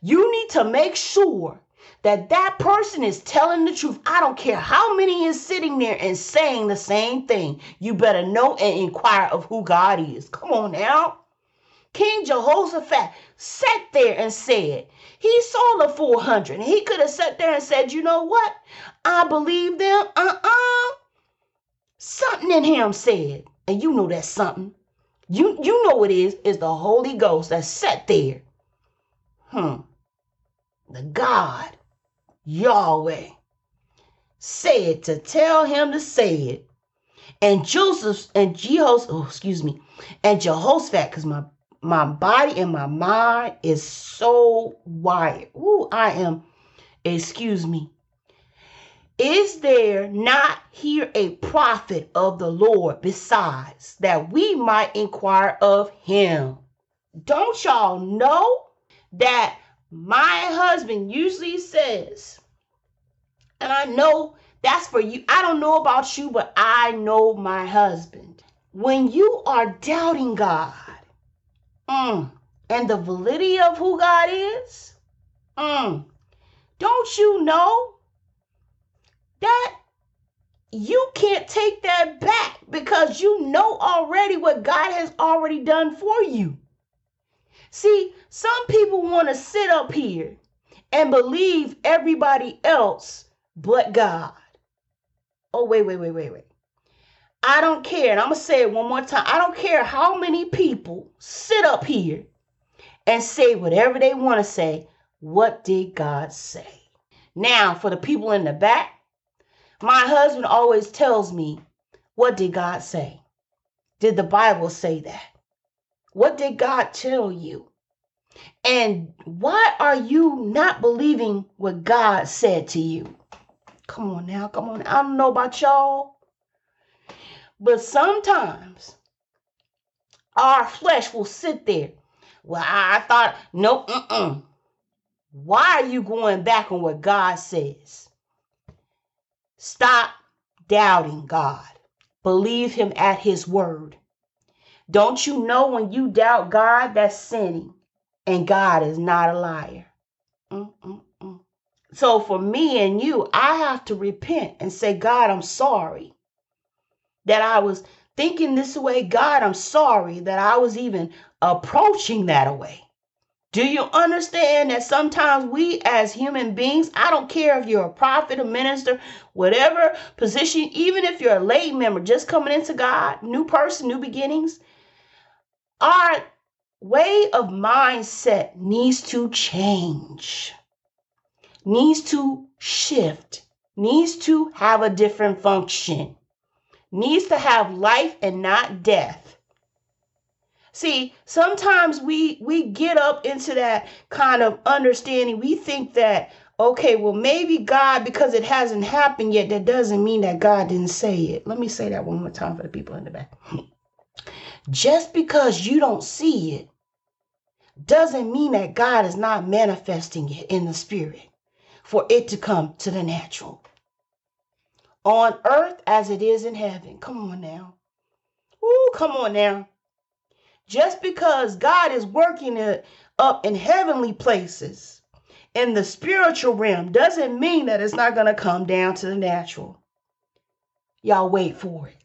you need to make sure that that person is telling the truth. I don't care how many is sitting there and saying the same thing. You better know and inquire of who God is. Come on now. King Jehoshaphat sat there and said, he saw the 400 and he could have sat there and said, you know what? I believe them. Uh-uh. Something in him said, and you know that's something. You you know it is, is the Holy Ghost that sat there. Hmm. The God, Yahweh, said to tell him to say it. And Joseph and Jehos, oh, excuse me, and Jehoshaphat, because my my body and my mind is so wired. Ooh, I am, excuse me. Is there not here a prophet of the Lord besides that we might inquire of him? Don't y'all know that my husband usually says, and I know that's for you. I don't know about you, but I know my husband. When you are doubting God, Mm. And the validity of who God is? Mm. Don't you know that you can't take that back because you know already what God has already done for you? See, some people want to sit up here and believe everybody else but God. Oh, wait, wait, wait, wait, wait. I don't care, and I'm going to say it one more time. I don't care how many people sit up here and say whatever they want to say. What did God say? Now, for the people in the back, my husband always tells me, What did God say? Did the Bible say that? What did God tell you? And why are you not believing what God said to you? Come on now, come on. I don't know about y'all, but sometimes our flesh will sit there. Well, I thought, no, mm-mm. Uh-uh. Why are you going back on what God says? Stop doubting God. Believe him at his word. Don't you know when you doubt God, that's sinning, and God is not a liar. Mm-mm-mm. So for me and you, I have to repent and say, God, I'm sorry that I was thinking this way. God, I'm sorry that I was even approaching that way. Do you understand that sometimes we as human beings, I don't care if you're a prophet, a minister, whatever position, even if you're a lay member just coming into God, new person, new beginnings, our way of mindset needs to change. needs to shift, needs to have a different function, needs to have life and not death. See, sometimes we we get up into that kind of understanding. We think that okay, well maybe God because it hasn't happened yet that doesn't mean that God didn't say it. Let me say that one more time for the people in the back. Just because you don't see it doesn't mean that God is not manifesting it in the spirit for it to come to the natural. On earth as it is in heaven. Come on now. Ooh, come on now. Just because God is working it up in heavenly places in the spiritual realm doesn't mean that it's not going to come down to the natural. Y'all wait for it.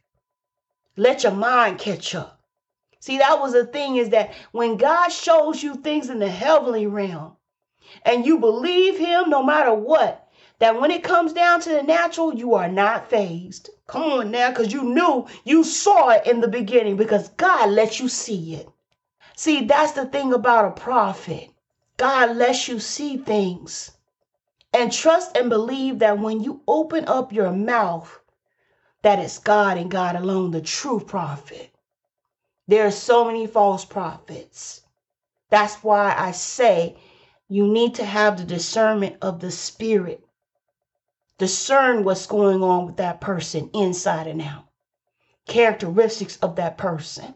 Let your mind catch up. See, that was the thing is that when God shows you things in the heavenly realm and you believe Him no matter what, that when it comes down to the natural, you are not phased. Come on now, because you knew you saw it in the beginning because God let you see it. See, that's the thing about a prophet. God lets you see things. And trust and believe that when you open up your mouth, that it's God and God alone, the true prophet. There are so many false prophets. That's why I say you need to have the discernment of the spirit. Discern what's going on with that person inside and out. Characteristics of that person.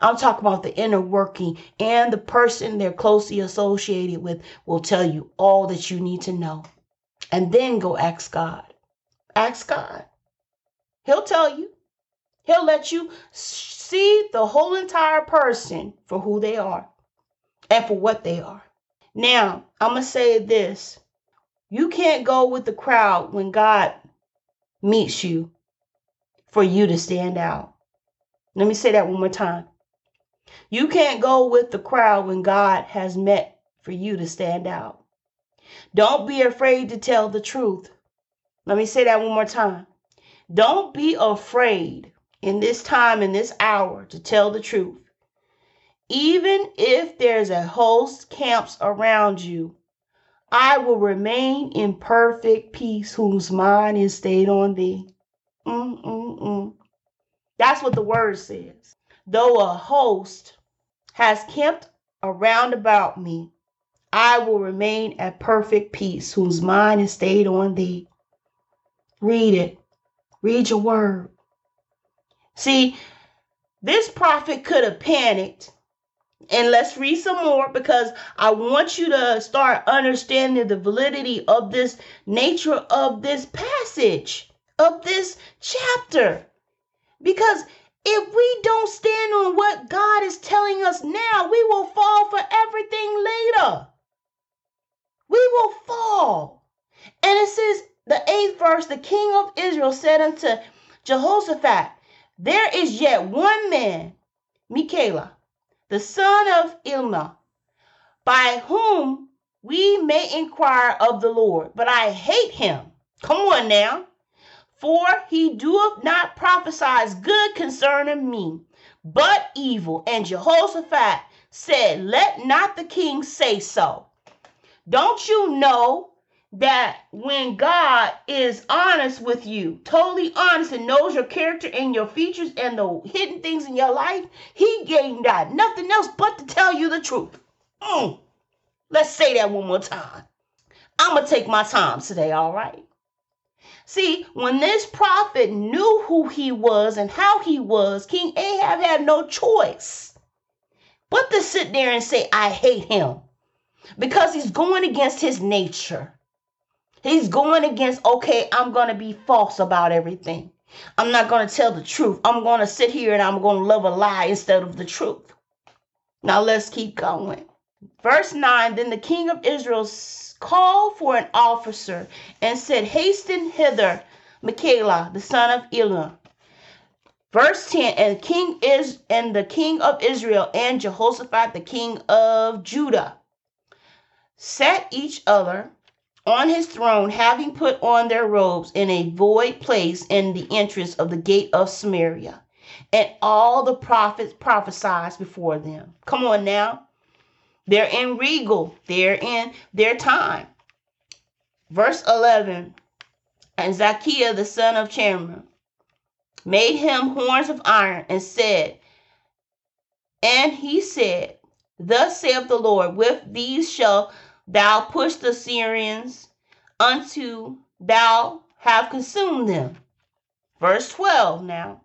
I'm talking about the inner working and the person they're closely associated with will tell you all that you need to know. And then go ask God. Ask God. He'll tell you. He'll let you see the whole entire person for who they are and for what they are. Now, I'm going to say this. You can't go with the crowd when God meets you for you to stand out. Let me say that one more time. You can't go with the crowd when God has met for you to stand out. Don't be afraid to tell the truth. Let me say that one more time. Don't be afraid in this time, in this hour, to tell the truth. Even if there's a host camps around you, I will remain in perfect peace whose mind is stayed on thee. Mm-mm-mm. That's what the word says. Though a host has camped around about me, I will remain at perfect peace whose mind is stayed on thee. Read it. Read your word. See, this prophet could have panicked. And let's read some more because I want you to start understanding the validity of this nature of this passage, of this chapter. Because if we don't stand on what God is telling us now, we will fall for everything later. We will fall. And it says, the eighth verse, the king of Israel said unto Jehoshaphat, there is yet one man, Micaiah, the son of Imlah, by whom we may inquire of the Lord, but I hate him. Come on now. For he doeth not prophesy good concerning me, but evil. And Jehoshaphat said, Let not the king say so. Don't you know that when God is honest with you, totally honest, and knows your character and your features and the hidden things in your life, He ain't got nothing else but to tell you the truth. Mm. Let's say that one more time. I'm going to take my time today, all right? See, when this prophet knew who he was and how he was, King Ahab had no choice but to sit there and say, I hate him because he's going against his nature. He's going against, okay, I'm going to be false about everything. I'm not going to tell the truth. I'm going to sit here and I'm going to love a lie instead of the truth. Now let's keep going. Verse 9 Then the king of Israel called for an officer and said, Hasten hither, Micaiah, the son of Elah. Verse 10 And king is and the king of Israel and Jehoshaphat, the king of Judah, set each other on his throne, having put on their robes in a void place in the entrance of the gate of Samaria. And all the prophets prophesied before them. Come on now. They're in regal, they're in their time. Verse 11 And Zacchaeus the son of Chamra made him horns of iron and said, And he said, Thus saith the Lord, with these shall thou push the Syrians unto thou have consumed them. Verse 12 now.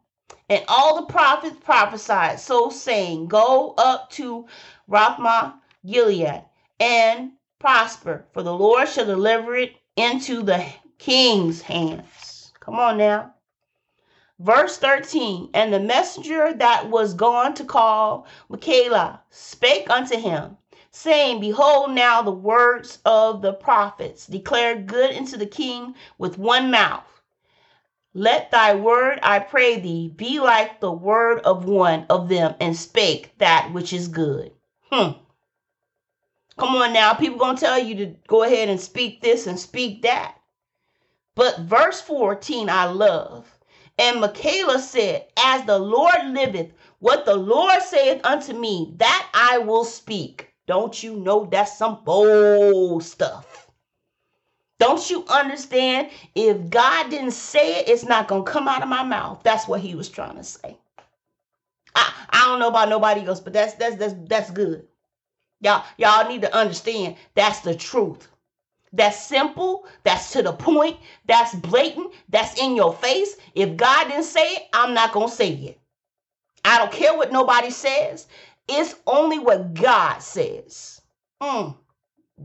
And all the prophets prophesied, so saying, Go up to Ramoth Gilead and prosper, for the Lord shall deliver it into the king's hands. Come on now. Verse 13 And the messenger that was gone to call Micaiah spake unto him, saying, Behold, now the words of the prophets declare good into the king with one mouth. Let thy word, I pray thee, be like the word of one of them, and spake that which is good. Hmm. Come on now, people gonna tell you to go ahead and speak this and speak that. But verse 14 I love. And Micaiah said, As the Lord liveth, what the Lord saith unto me, that I will speak. Don't you know that's some bold stuff? Don't you understand? If God didn't say it, it's not going to come out of my mouth. That's what he was trying to say. I, I don't know about nobody else, but that's that's that's that's good. Y'all y'all need to understand that's the truth. That's simple, that's to the point, that's blatant, that's in your face. If God didn't say it, I'm not going to say it. I don't care what nobody says. It's only what God says. Mm.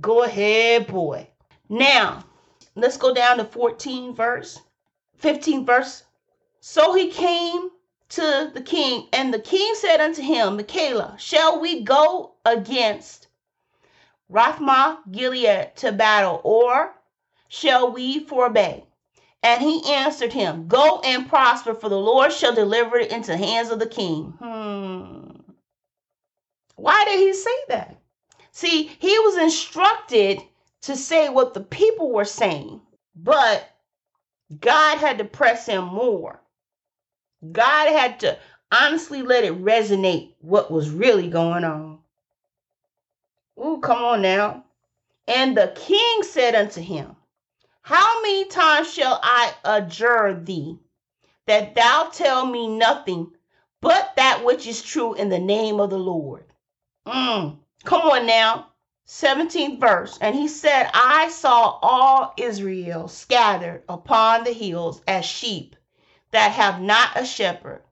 Go ahead, boy. Now, let's go down to 14 verse, 15 verse. So he came to the king, and the king said unto him, Micaiah, shall we go against Ramoth Gilead to battle, or shall we forbear? And he answered him, Go and prosper, for the Lord shall deliver it into the hands of the king. Hmm. Why did he say that? See, he was instructed to say what the people were saying, but God had to press him more. God had to honestly let it resonate what was really going on. Ooh, come on now. And the king said unto him, How many times shall I adjure thee that thou tell me nothing but that which is true in the name of the Lord? Mm, come on now. 17th verse. And he said, I saw all Israel scattered upon the hills as sheep that have not a shepherd.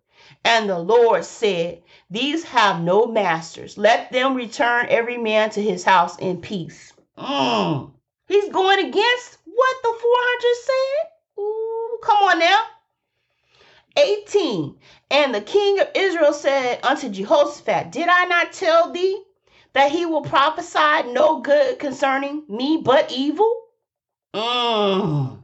And the Lord said, These have no masters. Let them return every man to his house in peace. Mm. He's going against what the 400 said. Ooh, come on now. 18. And the king of Israel said unto Jehoshaphat, Did I not tell thee that he will prophesy no good concerning me but evil? Mm.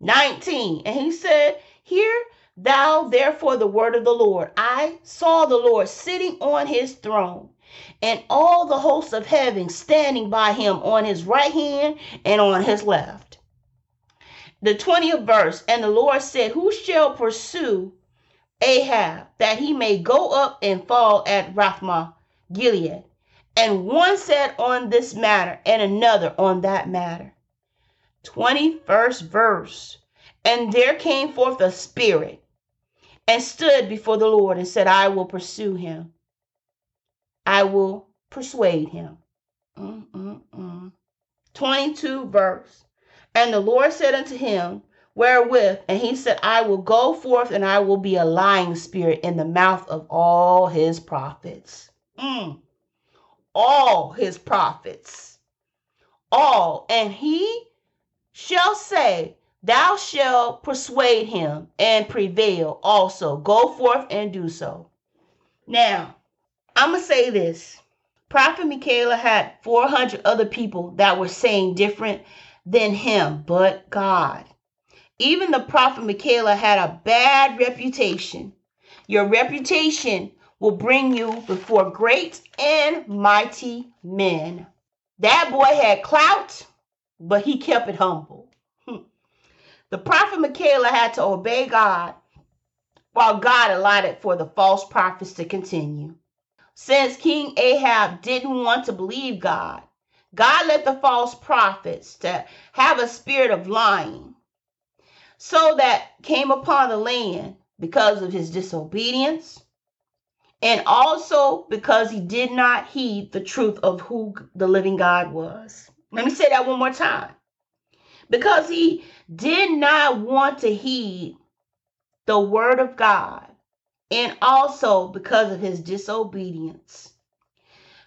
19. And he said, Hear thou therefore the word of the Lord. I saw the Lord sitting on his throne, and all the hosts of heaven standing by him on his right hand and on his left. The 20th verse, and the Lord said, Who shall pursue Ahab that he may go up and fall at Ramoth Gilead? And one said on this matter, and another on that matter. 21st verse. And there came forth a spirit and stood before the Lord and said, I will pursue him. I will persuade him. Mm-mm-mm. 22 verse. And the Lord said unto him, Wherewith? And he said, I will go forth and I will be a lying spirit in the mouth of all his prophets. Mm all his prophets. All. And he shall say, Thou shalt persuade him and prevail also. Go forth and do so. Now, I'm going to say this. Prophet Micaiah had 400 other people that were saying different than him, but God. Even the prophet Micaiah had a bad reputation. Your reputation will bring you before great and mighty men. That boy had clout, but he kept it humble. Hmm. The prophet Micaiah had to obey God while God allotted for the false prophets to continue. Since King Ahab didn't want to believe God, God let the false prophets to have a spirit of lying so that came upon the land because of his disobedience and also because he did not heed the truth of who the living God was. Let me say that one more time. Because he did not want to heed the word of God and also because of his disobedience.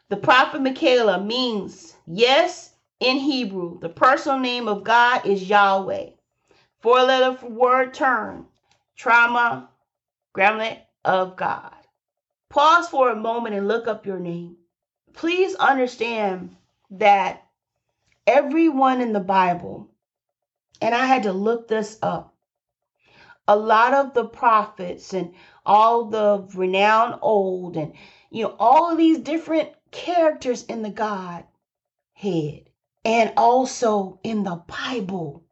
The prophet Micaiah means yes in Hebrew. The personal name of God is Yahweh. Four letter word term, trauma, gramlet of God. Pause for a moment and look up your name. Please understand that everyone in the Bible, and I had to look this up, a lot of the prophets and all the renowned old and you know all of these different characters in the God head and also in the Bible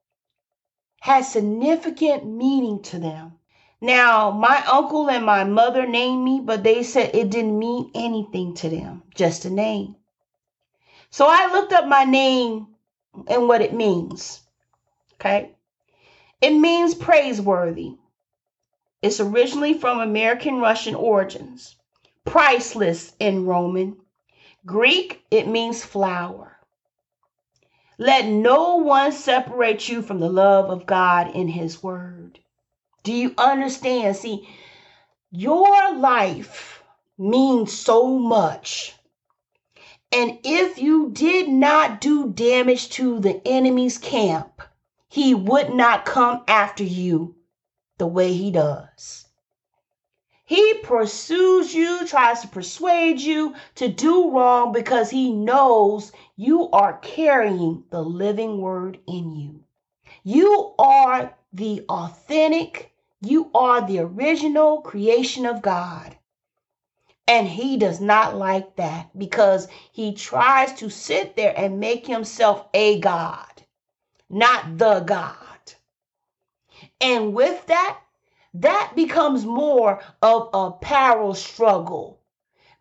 has significant meaning to them. Now, my uncle and my mother named me, but they said it didn't mean anything to them, just a name. So I looked up my name and what it means. Okay. It means praiseworthy. It's originally from American Russian origins. Priceless in Roman. Greek, it means flower. Let no one separate you from the love of God in His Word. Do you understand? See, your life means so much. And if you did not do damage to the enemy's camp, he would not come after you the way he does. He pursues you, tries to persuade you to do wrong because he knows you are carrying the living word in you. You are the authentic, you are the original creation of God. And he does not like that because he tries to sit there and make himself a God, not the God. And with that, that becomes more of a parallel struggle,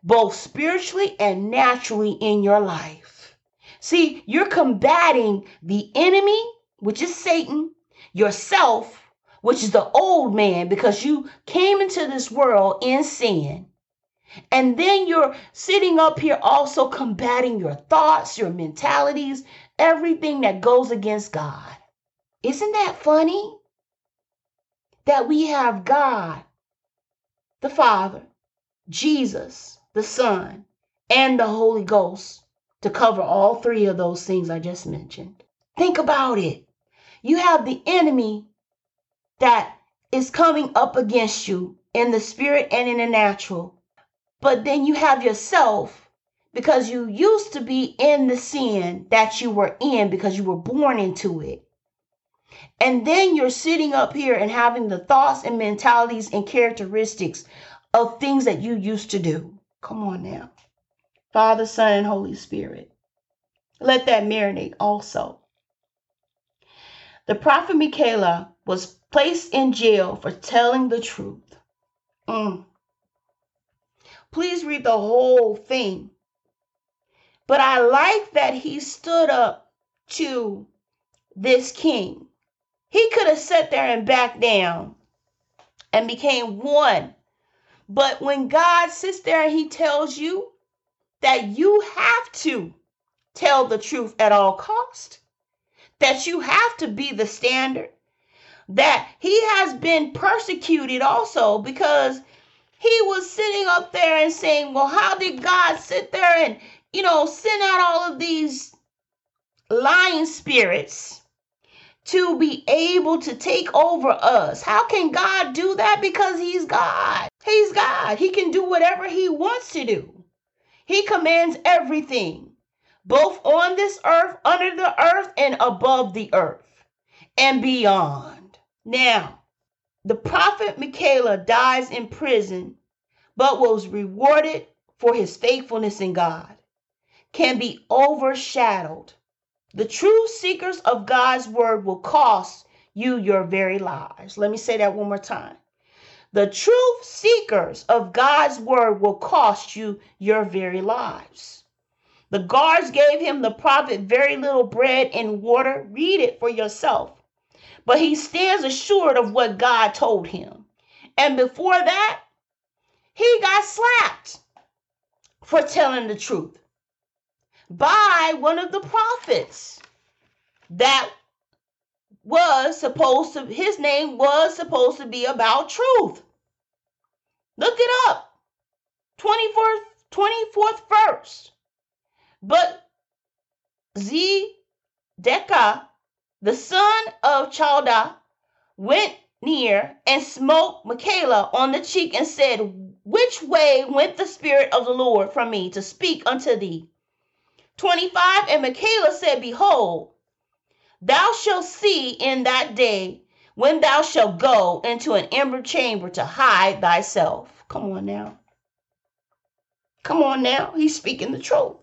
both spiritually and naturally in your life. See, you're combating the enemy, which is Satan, yourself, which is the old man, because you came into this world in sin. And then you're sitting up here also combating your thoughts, your mentalities, everything that goes against God. Isn't that funny? That we have God, the Father, Jesus, the Son, and the Holy Ghost to cover all three of those things I just mentioned. Think about it. You have the enemy that is coming up against you in the spirit and in the natural. But then you have yourself because you used to be in the sin that you were in because you were born into it. And then you're sitting up here and having the thoughts and mentalities and characteristics of things that you used to do. Come on now. Father, Son, and Holy Spirit. Let that marinate also. The prophet Micaiah was placed in jail for telling the truth. Mm. Please read the whole thing. But I like that he stood up to this king he could have sat there and backed down and became one. But when God sits there and he tells you that you have to tell the truth at all cost, that you have to be the standard, that he has been persecuted also because he was sitting up there and saying, Well, how did God sit there and, you know, send out all of these lying spirits? To be able to take over us. How can God do that? Because He's God. He's God. He can do whatever He wants to do. He commands everything, both on this earth, under the earth, and above the earth, and beyond. Now, the prophet Micaiah dies in prison, but was rewarded for his faithfulness in God, can be overshadowed the true seekers of God's word will cost you your very lives. Let me say that one more time. The truth seekers of God's word will cost you your very lives. The guards gave him the prophet very little bread and water. Read it for yourself. But he stands assured of what God told him. And before that, he got slapped for telling the truth by one of the prophets that was supposed to his name was supposed to be about truth. Look it up. 24th 24th verse. But Zedekiah, the son of Chalda, went near and smote Micaiah on the cheek and said, Which way went the Spirit of the Lord from me to speak unto thee? 25 And Micaiah said, Behold, thou shalt see in that day when thou shalt go into an inner chamber to hide thyself. Come on now. Come on now. He's speaking the truth.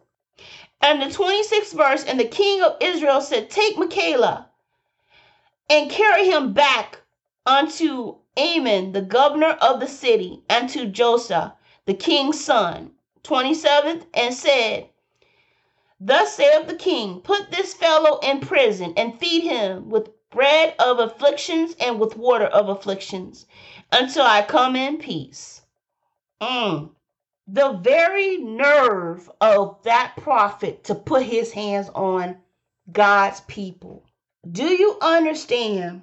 And the 26th verse, and the king of Israel said, Take Micaiah and carry him back unto Amon, the governor of the city, and to Josiah, the king's son. 27th, and said, Thus saith the king, Put this fellow in prison, and feed him with bread of afflictions and with water of afflictions, until I come in peace. Mm the very nerve of that prophet to put his hands on God's people. Do you understand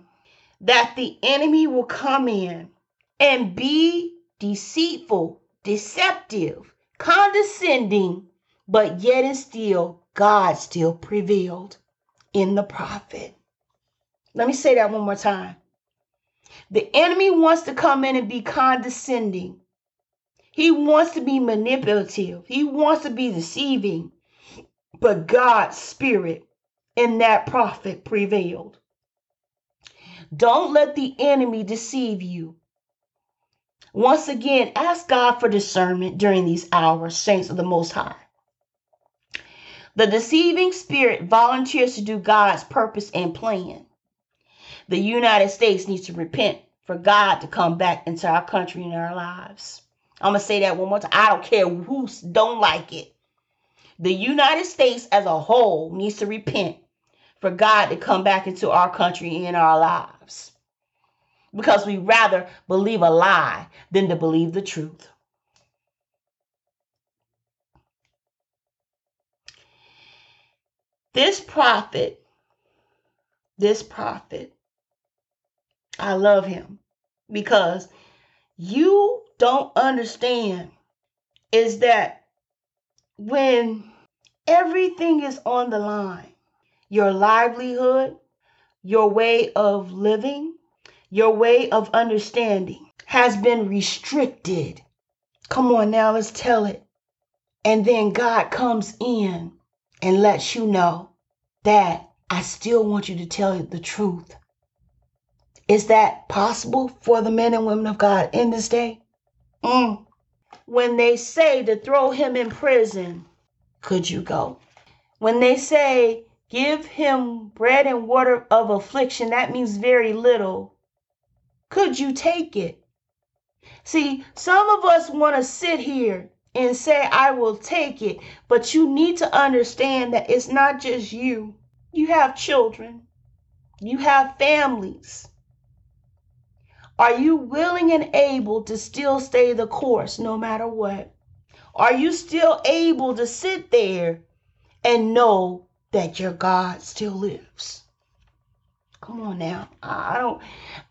that the enemy will come in and be deceitful, deceptive, condescending, but yet and still God still prevailed in the prophet. Let me say that one more time. The enemy wants to come in and be condescending, he wants to be manipulative. He wants to be deceiving. But God's spirit in that prophet prevailed. Don't let the enemy deceive you. Once again, ask God for discernment during these hours, saints of the Most High. The deceiving spirit volunteers to do God's purpose and plan. The United States needs to repent for God to come back into our country and our lives. I'm gonna say that one more time. I don't care who don't like it. The United States as a whole needs to repent for God to come back into our country and our lives. Because we rather believe a lie than to believe the truth. This prophet, this prophet, I love him because you don't understand is that when everything is on the line, your livelihood, your way of living, your way of understanding has been restricted. Come on now, let's tell it. And then God comes in and lets you know that I still want you to tell the truth. Is that possible for the men and women of God in this day? Mm. When they say to throw him in prison, could you go? When they say give him bread and water of affliction, that means very little. Could you take it? See, some of us want to sit here and say, I will take it, but you need to understand that it's not just you. You have children, you have families. Are you willing and able to still stay the course no matter what? Are you still able to sit there and know that your God still lives? Come on now. I don't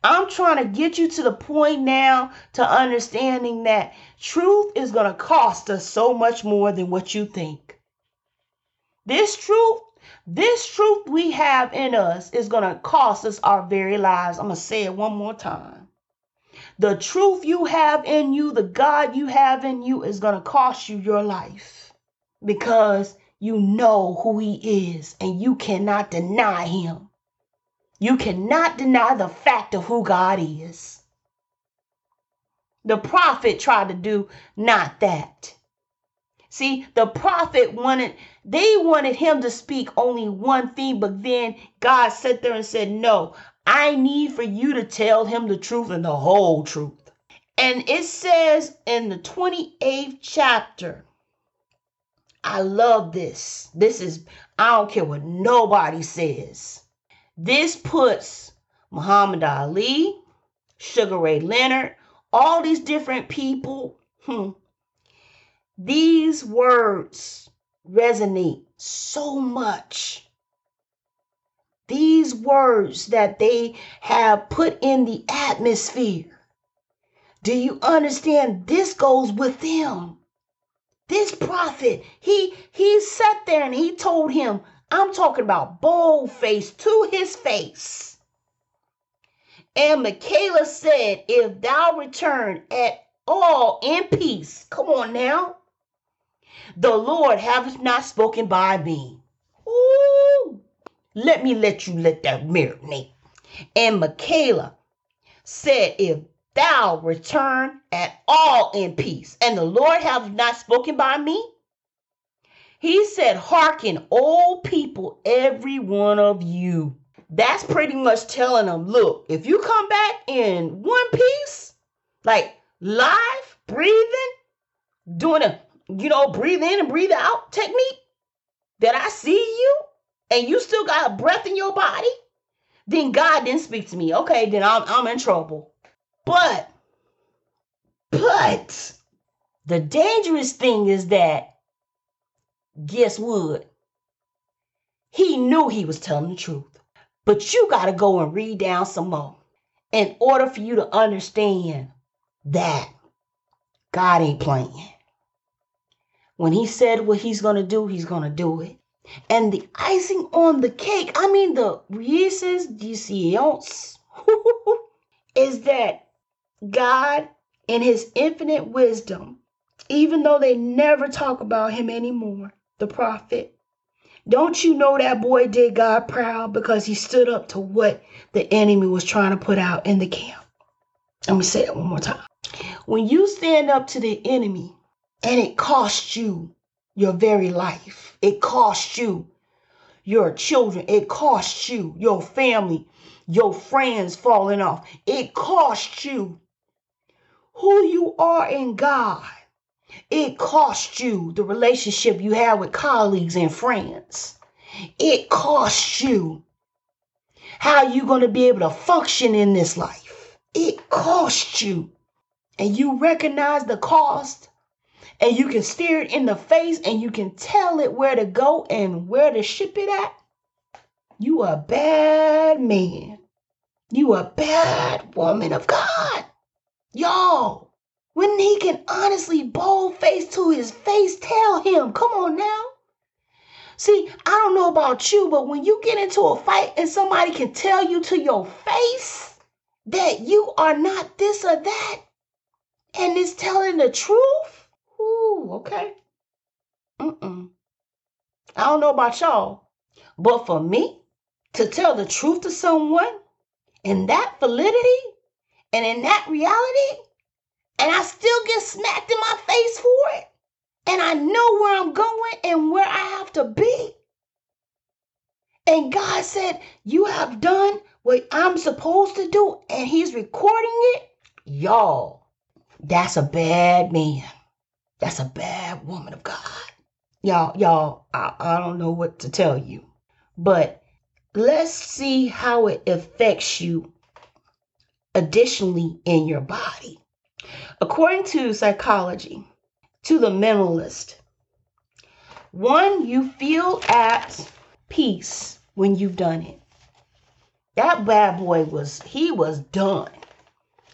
I'm trying to get you to the point now to understanding that truth is going to cost us so much more than what you think. This truth, this truth we have in us is going to cost us our very lives. I'm going to say it one more time. The truth you have in you, the God you have in you, is going to cost you your life because you know who He is and you cannot deny Him. You cannot deny the fact of who God is. The prophet tried to do not that. See, the prophet wanted, they wanted him to speak only one thing, but then God sat there and said, No, I need for you to tell him the truth and the whole truth. And it says in the 28th chapter I love this. This is, I don't care what nobody says. This puts Muhammad Ali, Sugar Ray Leonard, all these different people. Hmm, these words resonate so much. These words that they have put in the atmosphere. Do you understand? This goes with them. This prophet, he he sat there and he told him, I'm talking about bold face to his face. And Micaiah said, If thou return at all in peace, come on now, the Lord hath not spoken by me. Ooh, let me let you let that marinate. And Micaiah said, If thou return at all in peace, and the Lord hath not spoken by me, he said, Hearken, old people, every one of you. That's pretty much telling them, look, if you come back in one piece, like live, breathing, doing a you know, breathe in and breathe out technique that I see you and you still got a breath in your body, then God didn't speak to me. Okay, then I'm, I'm in trouble. But, but the dangerous thing is that, guess what? He knew he was telling the truth. But you got to go and read down some more in order for you to understand that God ain't playing. When he said what he's going to do, he's going to do it. And the icing on the cake, I mean, the Reese's Deliciosos, is that God, in his infinite wisdom, even though they never talk about him anymore, the prophet, don't you know that boy did God proud because he stood up to what the enemy was trying to put out in the camp? Let me say that one more time. When you stand up to the enemy, and it cost you your very life. It cost you your children. It cost you your family, your friends falling off. It cost you who you are in God. It cost you the relationship you have with colleagues and friends. It cost you how you going to be able to function in this life. It cost you. And you recognize the cost and you can steer it in the face and you can tell it where to go and where to ship it at, you a bad man. You a bad woman of God. Y'all, when he can honestly bold face to his face tell him, come on now. See, I don't know about you, but when you get into a fight and somebody can tell you to your face that you are not this or that, and is telling the truth, Ooh, okay. Mm-mm. I don't know about y'all, but for me to tell the truth to someone in that validity and in that reality, and I still get smacked in my face for it, and I know where I'm going and where I have to be. And God said, You have done what I'm supposed to do, and He's recording it. Y'all, that's a bad man. That's a bad woman of God. Y'all, y'all, I, I don't know what to tell you. But let's see how it affects you additionally in your body. According to psychology, to the mentalist, one, you feel at peace when you've done it. That bad boy was, he was done.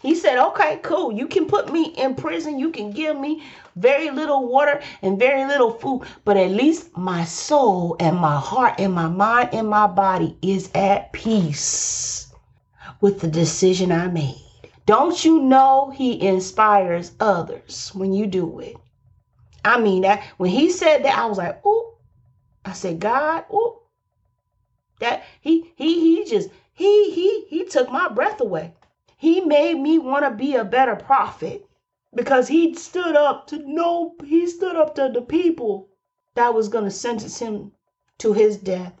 He said, okay, cool. You can put me in prison. You can give me very little water and very little food, but at least my soul and my heart and my mind and my body is at peace with the decision I made. Don't you know he inspires others when you do it? I mean that when he said that, I was like, oh, I said, God, oh, that he he he just he he he took my breath away. He made me want to be a better prophet because he stood up to no, he stood up to the people that was going to sentence him to his death.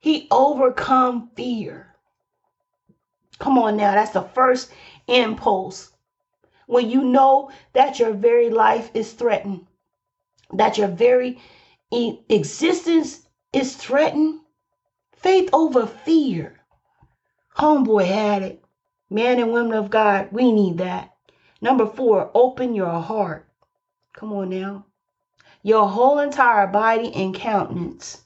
He overcome fear. Come on now, that's the first impulse. When you know that your very life is threatened, that your very existence is threatened, faith over fear. Homeboy had it. Men and women of God, we need that. Number four, open your heart. Come on now. Your whole entire body and countenance.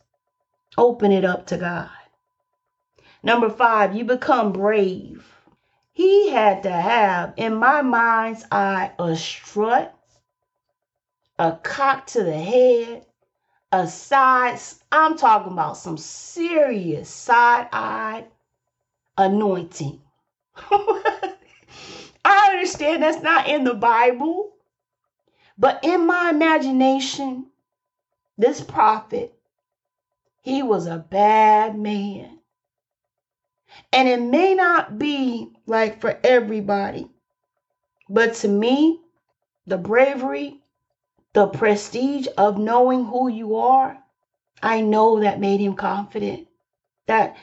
Open it up to God. Number five, you become brave. He had to have, in my mind's eye, a strut, a cock to the head, a side. I'm talking about some serious side eyed anointing. I understand that's not in the Bible, but in my imagination, this prophet, he was a bad man. And it may not be like for everybody, but to me, the bravery, the prestige of knowing who you are, I know that made him confident. That,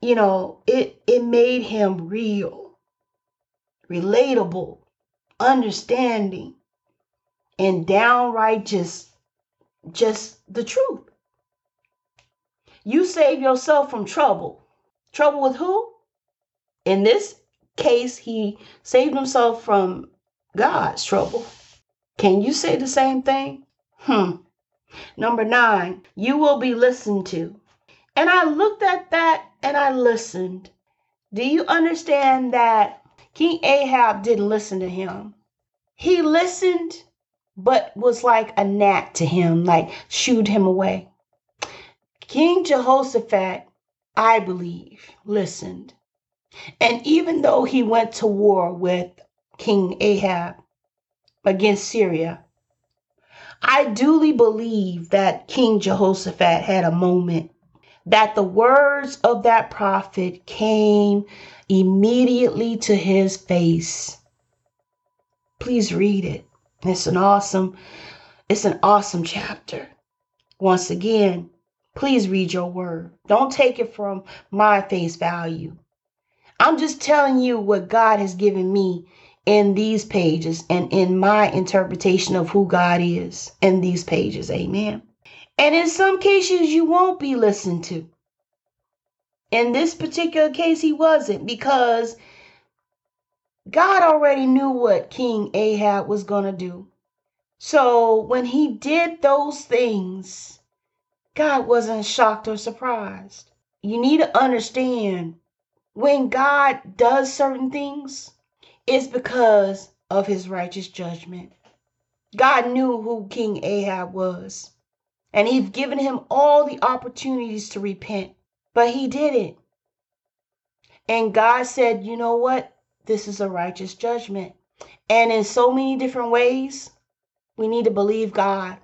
you know, it, it made him real, relatable, understanding, and downright just, just the truth. You save yourself from trouble. Trouble with who? In this case, he saved himself from God's trouble. Can you say the same thing? Hmm. Number nine, you will be listened to. And I looked at that and I listened. Do you understand that King Ahab didn't listen to him? He listened, but was like a gnat to him, like shooed him away. King Jehoshaphat, I believe, listened. And even though he went to war with King Ahab against Syria, I duly believe that King Jehoshaphat had a moment that the words of that prophet came immediately to his face. Please read it. It's an awesome it's an awesome chapter. Once again, please read your word. Don't take it from my face value. I'm just telling you what God has given me in these pages and in my interpretation of who God is in these pages. Amen. And in some cases, you won't be listened to. In this particular case, he wasn't because God already knew what King Ahab was going to do. So when he did those things, God wasn't shocked or surprised. You need to understand when God does certain things, it's because of his righteous judgment. God knew who King Ahab was, and he's given him all the opportunities to repent, but he didn't. And God said, You know what? This is a righteous judgment. And in so many different ways, we need to believe God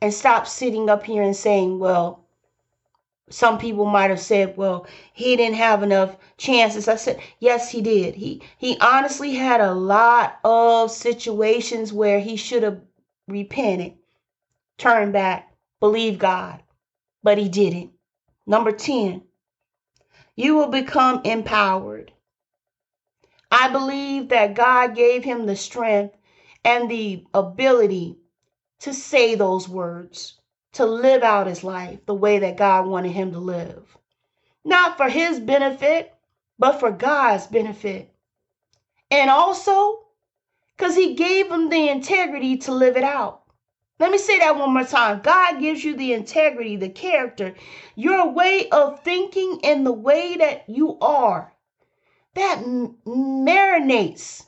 and stop sitting up here and saying, Well, some people might have said, well, he didn't have enough chances. I said, yes, he did. He he honestly had a lot of situations where he should have repented, turned back, believed God, but he didn't. Number 10, you will become empowered. I believe that God gave him the strength and the ability to say those words to live out his life the way that God wanted him to live. Not for his benefit, but for God's benefit. And also because he gave him the integrity to live it out. Let me say that one more time. God gives you the integrity, the character, your way of thinking, and the way that you are. That marinates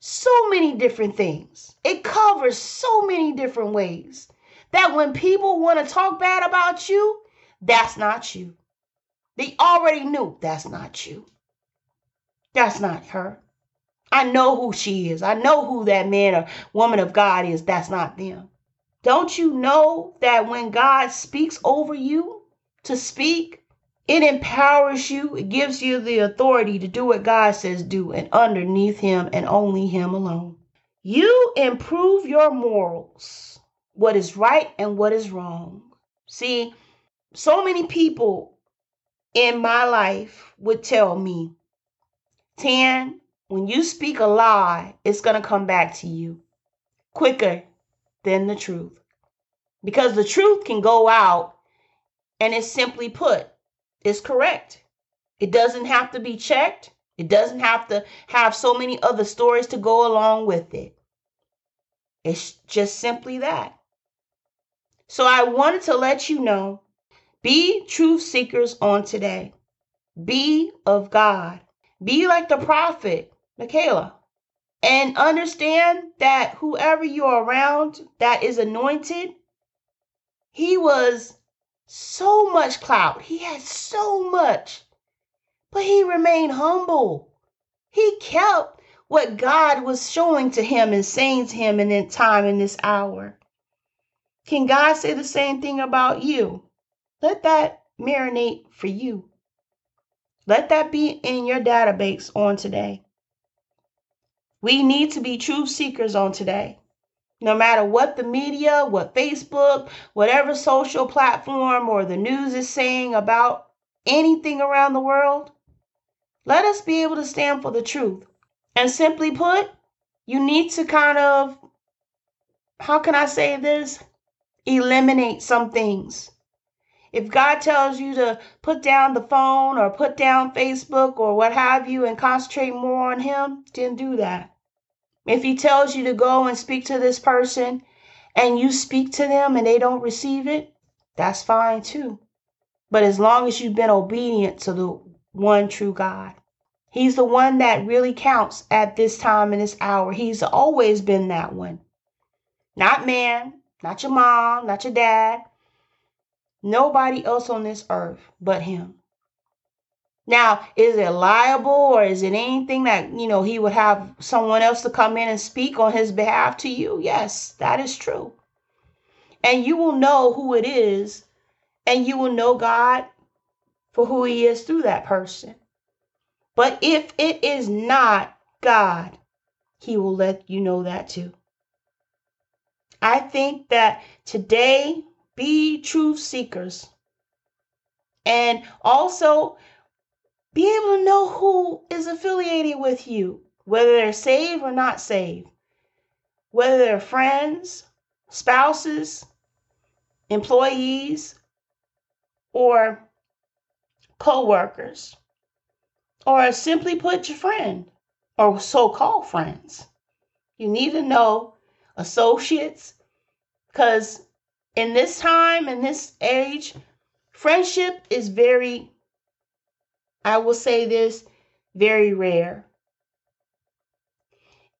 so many different things. It covers so many different ways that when people want to talk bad about you, that's not you. They already knew that's not you. That's not her. I know who she is. I know who that man or woman of God is. That's not them. Don't you know that when God speaks over you to speak, it empowers you, it gives you the authority to do what God says do, and underneath Him and only Him alone. You improve your morals what is right and what is wrong. See, so many people in my life would tell me, Tan, when you speak a lie, it's going to come back to you quicker than the truth. Because the truth can go out and it's simply put, it's correct. It doesn't have to be checked. It doesn't have to have so many other stories to go along with it. It's just simply that. So I wanted to let you know be truth seekers on today. Be of God. Be like the prophet, Micaiah. And understand that whoever you're around that is anointed, he was so much clout. He had so much. But he remained humble. He kept what God was showing to him and saying to him in that time in this hour. Can God say the same thing about you? Let that marinate for you. Let that be in your database on today. We need to be truth seekers on today. No matter what the media, what Facebook, whatever social platform or the news is saying about anything around the world, let us be able to stand for the truth. And simply put, you need to kind of, how can I say this? Eliminate some things. If God tells you to put down the phone or put down Facebook or what have you and concentrate more on Him, then do that. If He tells you to go and speak to this person and you speak to them and they don't receive it, that's fine too. But as long as you've been obedient to the one true God, He's the one that really counts at this time and this hour. He's always been that one. Not man, not your mom, not your dad, Nobody else on this earth but him. Now, is it liable or is it anything that, you know, he would have someone else to come in and speak on his behalf to you? Yes, that is true. And you will know who it is and you will know God for who he is through that person. But if it is not God, he will let you know that too. I think that today be truth seekers. And also be able to know who is affiliated with you, whether they're saved or not saved, whether they're friends, spouses, employees, or co workers, or simply put, your friend or so called friends. You need to know associates because in this time, in this age, friendship is very, I will say this, very rare.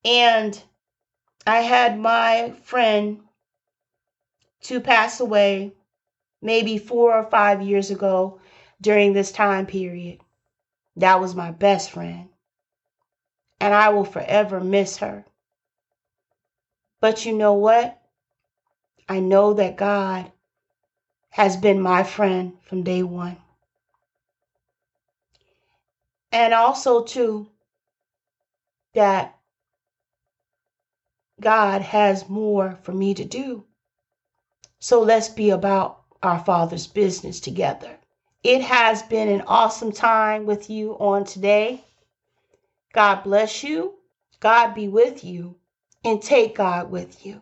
And I had my friend to pass away maybe four or five years ago during this time period. That was my best friend. And I will forever miss her. But you know what? I know that God has been my friend from day one. And also, too, that God has more for me to do. So let's be about our Father's business together. It has been an awesome time with you on today. God bless you. God be with you. And take God with you.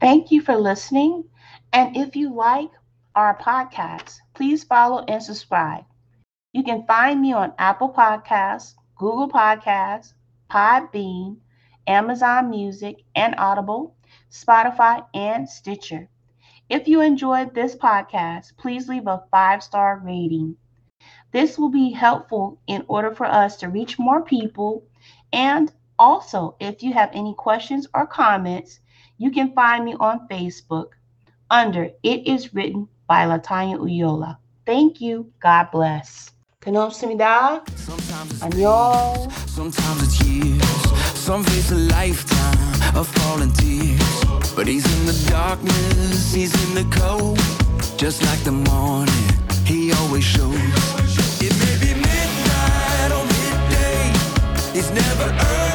Thank you for listening. And if you like our podcast, please follow and subscribe. You can find me on Apple Podcasts, Google Podcasts, Podbean, Amazon Music and Audible, Spotify, and Stitcher. If you enjoyed this podcast, please leave a five star rating. This will be helpful in order for us to reach more people. And also, if you have any questions or comments, you can find me on Facebook under It Is Written by Latanya Uyola. Thank you. God bless. Kanomsumida. Sometimes it's, sometimes it's years. Some face a lifetime of falling tears. But he's in the darkness, he's in the cold. Just like the morning, he always shows. It may be midnight or midday, he's never early.